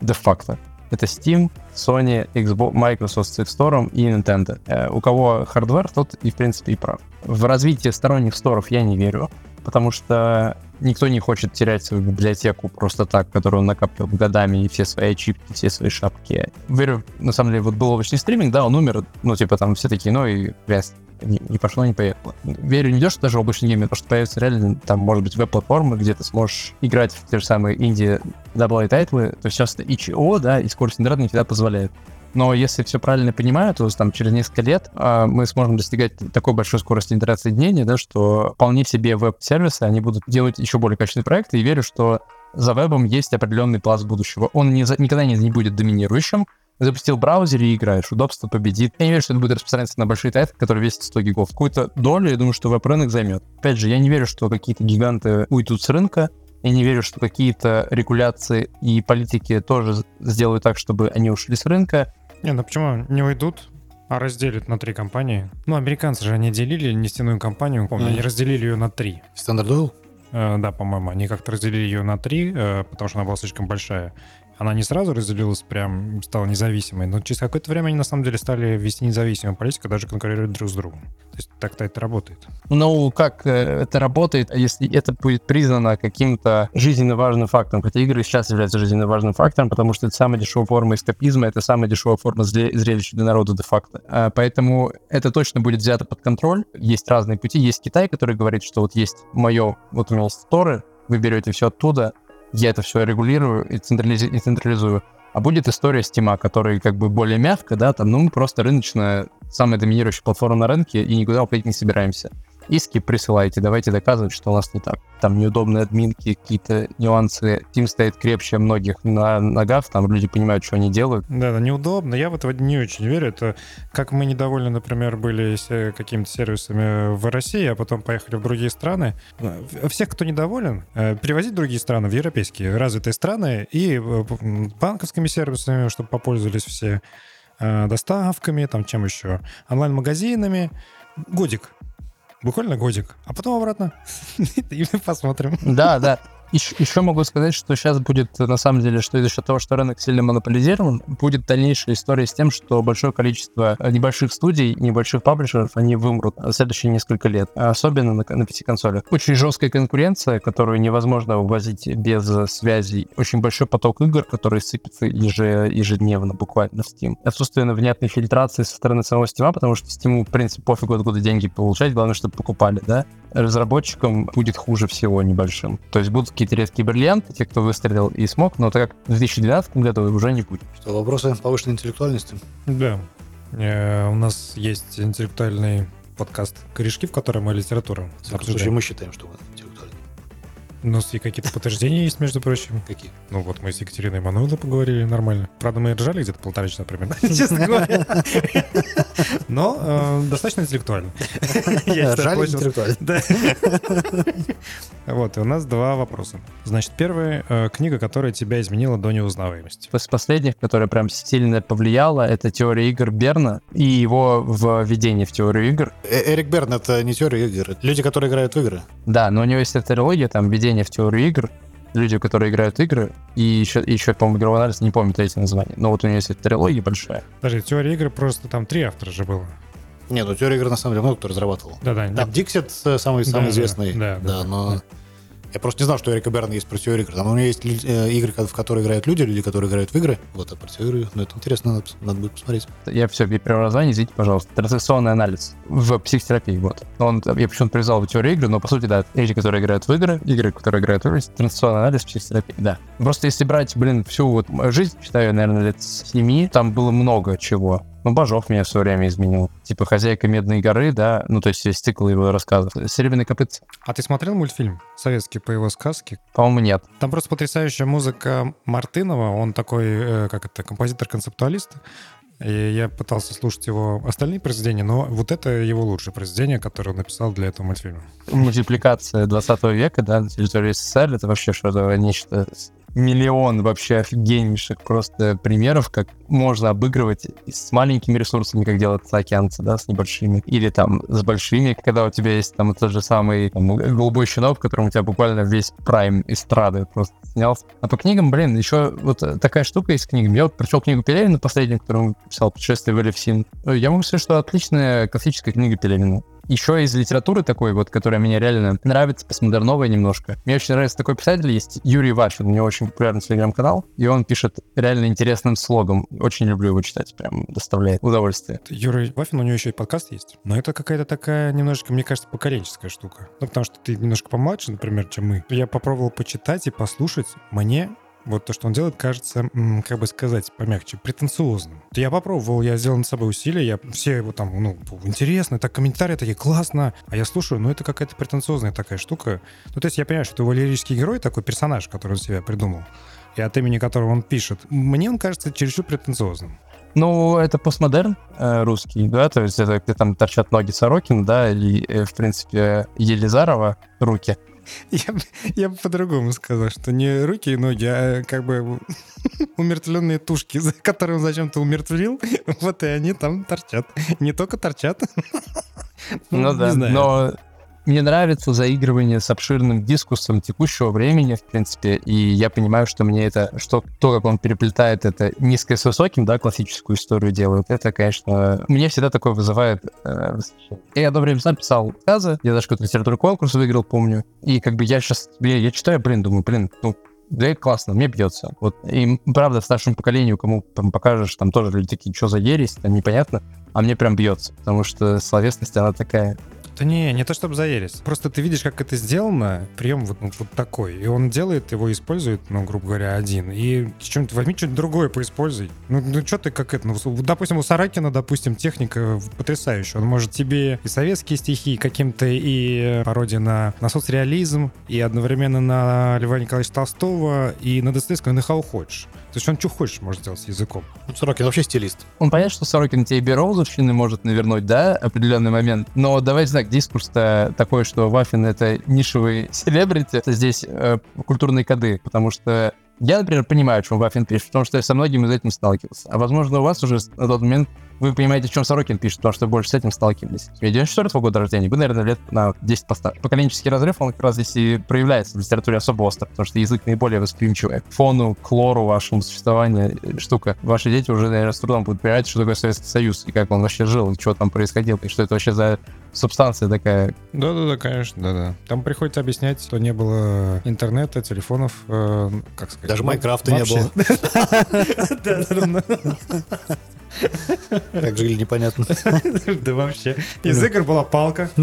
Де-факто. Это Steam, Sony, Xbox, Microsoft с их store ом и Nintendo. Э, у кого hardware, тот и, в принципе, и прав. В развитие сторонних store ов я не верю, потому что никто не хочет терять свою библиотеку просто так, которую он накапливал годами, и все свои ачивки, все свои шапки. Верю, на самом деле, вот был облачный стриминг, да, он умер, ну, типа, там все такие, ну, и блядь, не, не пошло, не поехало. Верю не то, что даже облачный гейминг, потому что появятся реально, там, может быть, веб-платформы, где ты сможешь играть в те же самые инди AA тайтлы, то есть сейчас это еще, да, и скорость интернета не всегда позволяет. Но если все правильно понимаю, то там через несколько лет а, мы сможем достигать такой большой скорости интернет-соединения, да, что вполне себе веб-сервисы, они будут делать еще более качественные проекты, и верю, что за вебом есть определенный пласт будущего. Он не никогда не, не будет доминирующим. Запустил браузер и играешь, удобство победит. Я не верю, что это будет распространяться на большие тайтлы, которые весят 100 гигов. Какую-то долю, я думаю, что веб-рынок займет. Опять же, я не верю, что какие-то гиганты уйдут с рынка, я не верю, что какие-то регуляции и политики тоже сделают так, чтобы они ушли с рынка. Не, ну почему не уйдут, а разделят на три компании? Ну, американцы же, они делили нефтяную компанию, помню, они Мгм. разделили ее на три. Standard Oil? Э, да, по-моему, они как-то разделили ее на три, э, потому что она была слишком большая. Она не сразу разделилась, прям стала независимой, но через какое-то время они на самом деле стали вести независимую политику, даже конкурировать друг с другом. То есть так-то это работает. Ну, как э, это работает, если это будет признано каким-то жизненно важным фактором? Хотя игры сейчас являются жизненно важным фактором, потому что это самая дешевая форма эскапизма, это самая дешевая форма зре- зрелища для народа де-факто. А, поэтому это точно будет взято под контроль. Есть разные пути. Есть Китай, который говорит, что вот есть мое, вот у меня есть сторы, вы берете все оттуда, я это все регулирую и, централизи- и централизую. А будет история Стима, которая как бы более мягко, да, там, ну, мы просто рыночная, самая доминирующая платформа на рынке, и никуда уходить не собираемся. Иски присылайте, давайте доказывать, что у нас не так. Там неудобные админки, какие-то нюансы. Тим стоит крепче многих на ногах, там люди понимают, что они делают. Да, да, неудобно. Я в это не очень верю. Это как мы недовольны, например, были с какими-то сервисами в России, а потом поехали в другие страны. Всех, кто недоволен, э, перевозить в другие страны, в европейские развитые страны и э, банковскими сервисами, чтобы попользовались все э, доставками, там чем еще, онлайн-магазинами. Годик. Буквально годик. А потом обратно. *laughs* И посмотрим. Да, да. Еще, могу сказать, что сейчас будет, на самом деле, что из-за того, что рынок сильно монополизирован, будет дальнейшая история с тем, что большое количество небольших студий, небольших паблишеров, они вымрут в следующие несколько лет, особенно на, на пяти-консолях. Очень жесткая конкуренция, которую невозможно вывозить без связей. Очень большой поток игр, который сыпется ежедневно буквально в Steam. Отсутствие внятной фильтрации со стороны самого Steam, потому что Steam, в принципе, пофигу, откуда деньги получать, главное, чтобы покупали, да? Разработчикам будет хуже всего небольшим. То есть будут какие-то редкие бриллианты, те, кто выстрелил и смог, но так как в 2012 году уже не будет. Что, вопросы повышенной интеллектуальности? Да. Э, у нас есть интеллектуальный подкаст «Корешки», в котором мы литературу В обсуждаем. мы считаем, что. У нас и какие-то подтверждения есть, между прочим. Какие? Ну вот мы с Екатериной Мануиловой поговорили нормально. Правда, мы ржали где-то полтора часа примерно, *laughs* честно говоря. Но э, достаточно интеллектуально. Ржали интеллектуально. Да. Вот, и у нас два вопроса. Значит, первая э, книга, которая тебя изменила до неузнаваемости. Из последних, которая прям сильно повлияла, это «Теория игр» Берна и его введение в теорию игр. Э, Эрик Берн — это не теория игр, люди, которые играют в игры. Да, но у него есть эта трилогия, там, введение в теорию игр, люди, которые играют игры, и еще, еще по-моему, игровой анализ, не помню третье название, но вот у него есть трилогия большая. Подожди, теория игр просто там три автора же было. Нет, ну теория игр на самом деле много кто разрабатывал. Да-да. Там Диксит самый, самый Да, известный. да, да, да, но да. Я просто не знал, что у Эрика Берна есть про теорию игр. Там у него есть э, игры, в которые играют люди, люди, которые играют в игры. Вот, а про теорию, ну это интересно, надо, надо будет посмотреть. Я все, я первое название, извините, пожалуйста. Трансакционный анализ в психотерапии, вот. Он, я почему-то привязал в теорию игры, но по сути, да, люди, которые играют в игры, игры, которые играют в игры, трансакционный анализ в психотерапии, да. Просто если брать, блин, всю вот жизнь, считаю, наверное, лет семи, там было много чего. Ну, Бажов меня все время изменил. Типа «Хозяйка Медной горы», да, ну, то есть весь цикл его рассказов. «Серебряный копытце», А ты смотрел мультфильм советский по его сказке? по-моему, нет. Там просто потрясающая музыка Мартынова. Он такой, э, как это, композитор-концептуалист. И я пытался слушать его остальные произведения, но вот это его лучшее произведение, которое он написал для этого мультфильма. Мультипликация 20 века, да, на территории СССР, это вообще что-то нечто миллион вообще офигеннейших просто примеров, как можно обыгрывать с маленькими ресурсами, как делают океанцы, да, с небольшими, или там с большими, когда у тебя есть там тот же самый там, голубой щенок, в котором у тебя буквально весь прайм эстрады просто снялся. А по книгам, блин, еще вот такая штука есть с книгами. Я вот прочел книгу Пелевина, последнюю, которую он писал «Путешествие в Элевсин». Я могу сказать, что отличная классическая книга Пелевина. Еще из литературы такой вот, которая мне реально нравится, постмодерновая немножко. Мне очень нравится такой писатель, есть Юрий Вафин, у него очень популярный телеграм-канал, и он пишет реально интересным слогом. Очень люблю его читать, прям доставляет удовольствие. Юра Вафин, у него еще и подкаст есть. Но это какая-то такая немножко, мне кажется, поколенческая штука. Ну, потому что ты немножко помладше, например, чем мы. Я попробовал почитать и послушать. Мне вот то, что он делает, кажется, как бы сказать помягче, претенциозным. Я попробовал, я сделал над собой усилия, я все его там, ну, интересно, так комментарии такие, классно, а я слушаю, ну, это какая-то претенциозная такая штука. Ну, то есть я понимаю, что это его лирический герой, такой персонаж, который он себя придумал, и от имени которого он пишет. Мне он кажется чересчур претенциозным. Ну, это постмодерн э, русский, да, то есть это где там торчат ноги Сорокин, да, или, э, в принципе, Елизарова руки. Я, бы- я бы по-другому сказал, что не руки и ноги, а как бы *laughs* умертвленные тушки, за которые он зачем-то умертвил, *laughs* вот и они там торчат. Не только торчат. *laughs* Ну, да, но мне нравится заигрывание с обширным дискурсом текущего времени, в принципе, и я понимаю, что мне это, что то, как он переплетает это низкое с высоким, да, классическую историю делают, это, конечно, мне всегда такое вызывает э, Я одно время сам писал рассказы, я даже какой-то литературный конкурс выиграл, помню, и как бы я сейчас, я, я читаю, блин, думаю, блин, ну, да классно, мне бьется. Вот, и правда, старшему поколению, кому там, покажешь, там тоже люди такие, что за ересь, там непонятно, а мне прям бьется, потому что словесность, она такая да не, не то чтобы заересь. Просто ты видишь, как это сделано, прием вот, вот такой. И он делает, его использует, ну, грубо говоря, один. И чем-нибудь возьми что-нибудь другое поиспользуй. Ну, ну что ты как это? Ну, допустим, у Саракина, допустим, техника потрясающая. Он может тебе и советские стихи, каким-то и пародия на, на соцреализм, и одновременно на Льва Николаевича Толстого, и на Достоевского, и на кого хочешь. То есть он что хочешь может сделать с языком. Ну, Сорокин вообще стилист. Он понятно, что Сорокин тебе Бероузовщины может навернуть, да, определенный момент. Но давайте так, дискурс-то такой, что Вафин — это нишевый селебрити. Здесь э, культурные коды, потому что я, например, понимаю, о чем Вафин пишет, потому что я со многими из этим сталкивался. А возможно, у вас уже на тот момент вы понимаете, о чем Сорокин пишет, потому что больше с этим сталкивались. Я 94 -го года рождения, вы, наверное, лет на 10 постарше. Поколенческий разрыв, он как раз здесь и проявляется в литературе особо остро, потому что язык наиболее восприимчивый к фону, к лору вашему существованию э, штука. Ваши дети уже, наверное, с трудом будут понимать, что такое Советский Союз, и как он вообще жил, и что там происходило, и что это вообще за субстанция такая. Да-да-да, конечно, да-да. Там приходится объяснять, что не было интернета, телефонов, э, как сказать. Даже Майнкрафта не было. *laughs* *laughs* Как жили, непонятно. *laughs* Да вообще. Из игр была палка. *laughs*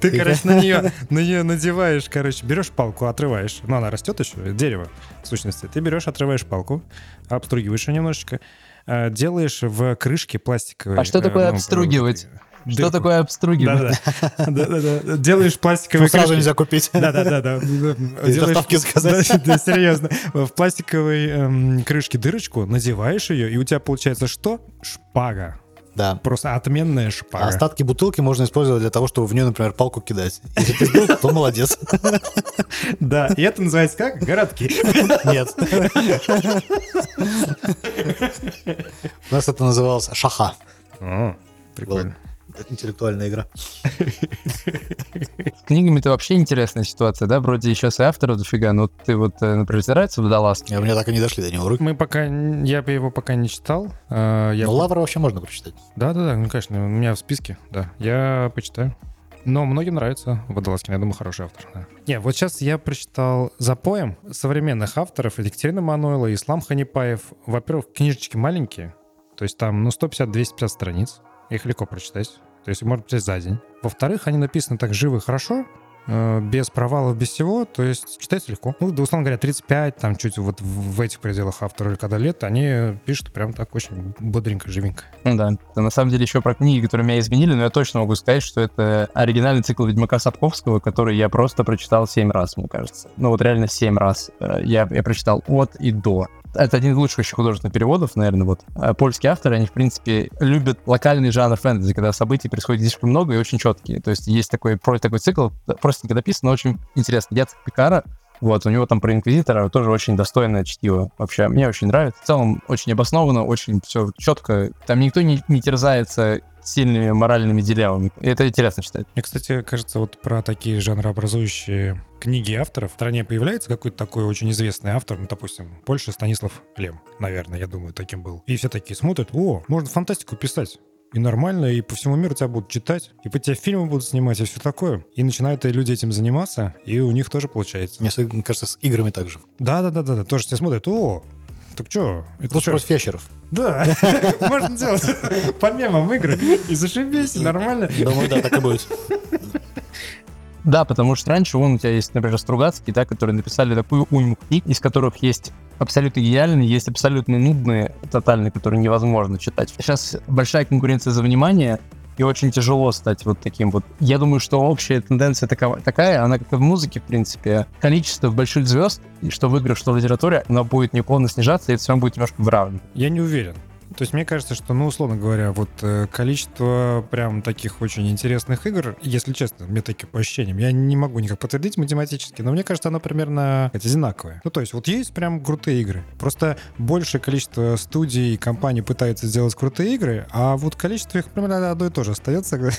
Ты, короче, на нее, на нее надеваешь, короче, берешь палку, отрываешь. Ну, она растет еще, дерево, в сущности. Ты берешь, отрываешь палку, обстругиваешь ее немножечко, э, делаешь в крышке пластиковой. А что такое ну, обстругивать? Что дырку. такое обстругивать? Да-да-да. Делаешь пластиковые Сразу нельзя купить. Да-да-да. Доставки заказать. *laughs* Да, серьезно. В пластиковой эм, крышке дырочку, надеваешь ее, и у тебя получается что? Шпага. Да. Просто отменная шпага. А остатки бутылки можно использовать для того, чтобы в нее, например, палку кидать. Если ты сбил, то молодец. *laughs* Да, и это называется как? Городки. *laughs* Нет. У нас это называлось шаха. Прикольно. Это интеллектуальная игра. С книгами это вообще интересная ситуация, да? Вроде сейчас и авторов дофига, но ты вот, э, например, нравится «Водолазки»? У меня так и не дошли до него руки. Мы пока... Я его пока не читал. А, я... Но «Лавра» вообще можно прочитать. Да-да-да, ну, конечно, у меня в списке, да. Я почитаю. Но многим нравится Водолазкин, я думаю, хороший автор. Да. Не, вот сейчас я прочитал запоем современных авторов Екатерина Мануэла, Ислам Ханипаев. Во-первых, книжечки маленькие, то есть там, ну, 150-250 страниц. Их легко прочитать. То есть можно прочитать за день. Во-вторых, они написаны так живо и хорошо, э, без провалов, без всего, то есть читается легко. Ну, да, условно говоря, 35, там чуть вот в этих пределах автора или когда лет, они пишут прям так очень бодренько, живенько. Ну да, это на самом деле еще про книги, которые меня изменили, но я точно могу сказать, что это оригинальный цикл Ведьмака Сапковского, который я просто прочитал 7 раз, мне кажется. Ну вот реально 7 раз. Э, я, я прочитал от и до это один из лучших еще художественных переводов, наверное, вот. А польские авторы, они, в принципе, любят локальный жанр фэнтези, когда событий происходит слишком много и очень четкие. То есть есть такой, такой цикл, простенько написан, но очень интересно. Яцек Пикара, вот, у него там про Инквизитора тоже очень достойное чтиво. Вообще, мне очень нравится. В целом, очень обоснованно, очень все четко. Там никто не, не терзается сильными моральными дилеммами. И это интересно читать. Мне, кстати, кажется, вот про такие жанрообразующие книги авторов в стране появляется какой-то такой очень известный автор, ну, допустим, Польша Станислав Лем, наверное, я думаю, таким был. И все такие смотрят, о, можно фантастику писать и нормально, и по всему миру тебя будут читать, и по тебе фильмы будут снимать, и все такое. И начинают люди этим заниматься, и у них тоже получается. Мне кажется, с играми также. Да-да-да-да, тоже все смотрят, о, так что? Это Лучше против ящеров. Да, *laughs* можно делать по мемам игры. И зашибись, нормально. Думаю, да, так и будет. Да, потому что раньше вон у тебя есть, например, Стругацкий, да, которые написали такую уйму книг, из которых есть абсолютно гениальные, есть абсолютно нудные, тотальные, которые невозможно читать. Сейчас большая конкуренция за внимание, и очень тяжело стать вот таким вот. Я думаю, что общая тенденция такова, такая, она как и в музыке, в принципе. Количество больших звезд, и что в что в литературе, оно будет неуклонно снижаться, и все равно будет немножко выравнивать. Я не уверен. То есть мне кажется, что, ну, условно говоря, вот э, количество прям таких очень интересных игр, если честно, мне такие по ощущениям, я не могу никак подтвердить математически, но мне кажется, оно примерно одинаковое. Ну, то есть вот есть прям крутые игры. Просто большее количество студий и компаний пытается сделать крутые игры, а вот количество их примерно одно и то же остается. *laughs*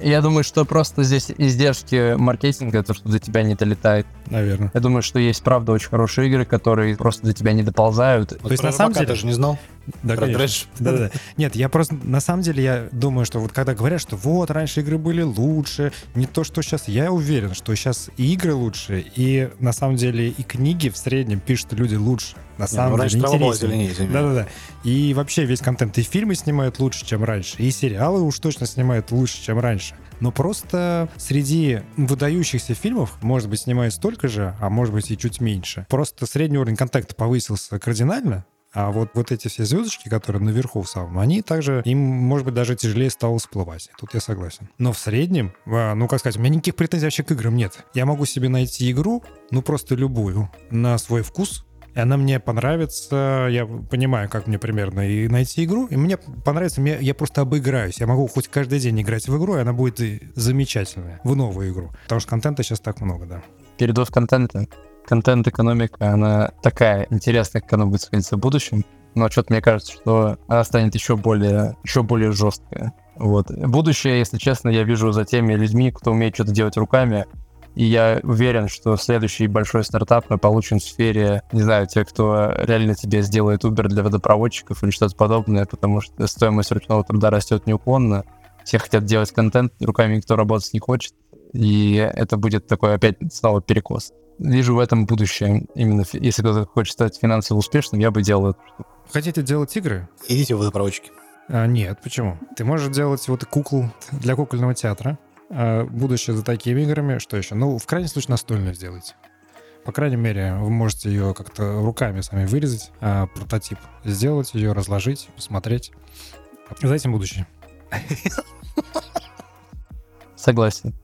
Я думаю, что просто здесь издержки маркетинга, то, что до тебя не долетает. Наверное. Я думаю, что есть, правда, очень хорошие игры, которые просто до тебя не доползают. То есть на самом деле- даже не знал. Да, Про конечно. трэш. Да-да. Нет, я просто, на самом деле, я думаю, что вот когда говорят, что вот, раньше игры были лучше, не то, что сейчас, я уверен, что сейчас и игры лучше, и на самом деле и книги в среднем пишут люди лучше. На Не, ну, самом раньше деле интереснее. Да-да-да. И вообще весь контент, и фильмы снимают лучше, чем раньше, и сериалы уж точно снимают лучше, чем раньше. Но просто среди выдающихся фильмов, может быть, снимают столько же, а может быть и чуть меньше. Просто средний уровень контакта повысился кардинально, а вот, вот эти все звездочки, которые наверху в самом, они также, им, может быть, даже тяжелее стало всплывать. Тут я согласен. Но в среднем, а, ну, как сказать, у меня никаких претензий вообще к играм нет. Я могу себе найти игру, ну, просто любую, на свой вкус, и она мне понравится, я понимаю, как мне примерно и найти игру, и мне понравится, мне, я просто обыграюсь. Я могу хоть каждый день играть в игру, и она будет замечательная, в новую игру. Потому что контента сейчас так много, да. Передоз контента. Контент-экономика, она такая интересная, как она будет сходиться в будущем. Но что-то мне кажется, что она станет еще более, еще более жесткая. Вот. Будущее, если честно, я вижу за теми людьми, кто умеет что-то делать руками. И я уверен, что следующий большой стартап мы получим в сфере, не знаю, те, кто реально тебе сделает Uber для водопроводчиков или что-то подобное, потому что стоимость ручного труда растет неуклонно. Все хотят делать контент, руками никто работать не хочет. И это будет такой опять снова перекос. Вижу в этом будущее. Именно если кто-то хочет стать финансово успешным, я бы делал это. Хотите делать игры? Идите в водопроводчики. А, нет, почему? Ты можешь делать вот кукол для кукольного театра. А будущее за такими играми. Что еще? Ну, в крайнем случае, настольную сделайте. По крайней мере, вы можете ее как-то руками сами вырезать, а, прототип сделать, ее разложить, посмотреть. За этим будущее. Согласен.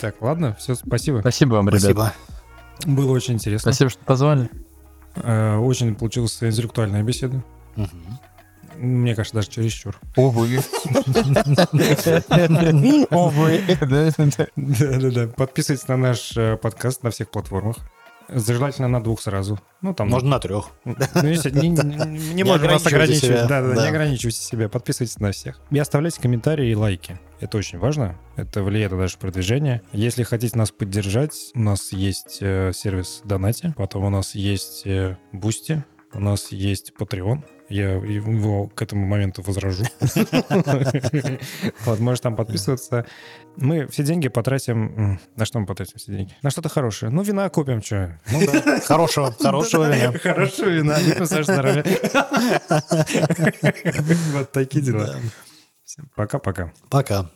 Так, ладно, все, спасибо. Спасибо вам, ребят. Спасибо. Было очень интересно. Спасибо, что позвали. Э, Очень получилась интеллектуальная беседа. Мгм. Мне кажется, даже чересчур. Увы. Увы. *laughs* Да-да-да. Подписывайтесь на наш э, подкаст на всех платформах. Желательно на двух сразу. Ну, там... Можно на трех. Ну, если не, не- не вас ограничивайте ограничивать. себя, Да, да, да. не ограничивайте себя. Подписывайтесь на всех. И оставляйте комментарии и лайки. Это очень важно. Это влияет на наше продвижение. Если хотите нас поддержать, у нас есть э, сервис Donatty, потом у нас есть э, Boosty, у нас есть Patreon. Я его к этому моменту возрожу. Вот, можешь там подписываться. Мы все деньги потратим... На что мы потратим все деньги? На что-то хорошее. Ну, вина купим, что? Ну да. Хорошего, хорошего вина. Хорошего вина. Здоровья. *laughs* Вот такие дела. Да. Всем пока-пока. Пока.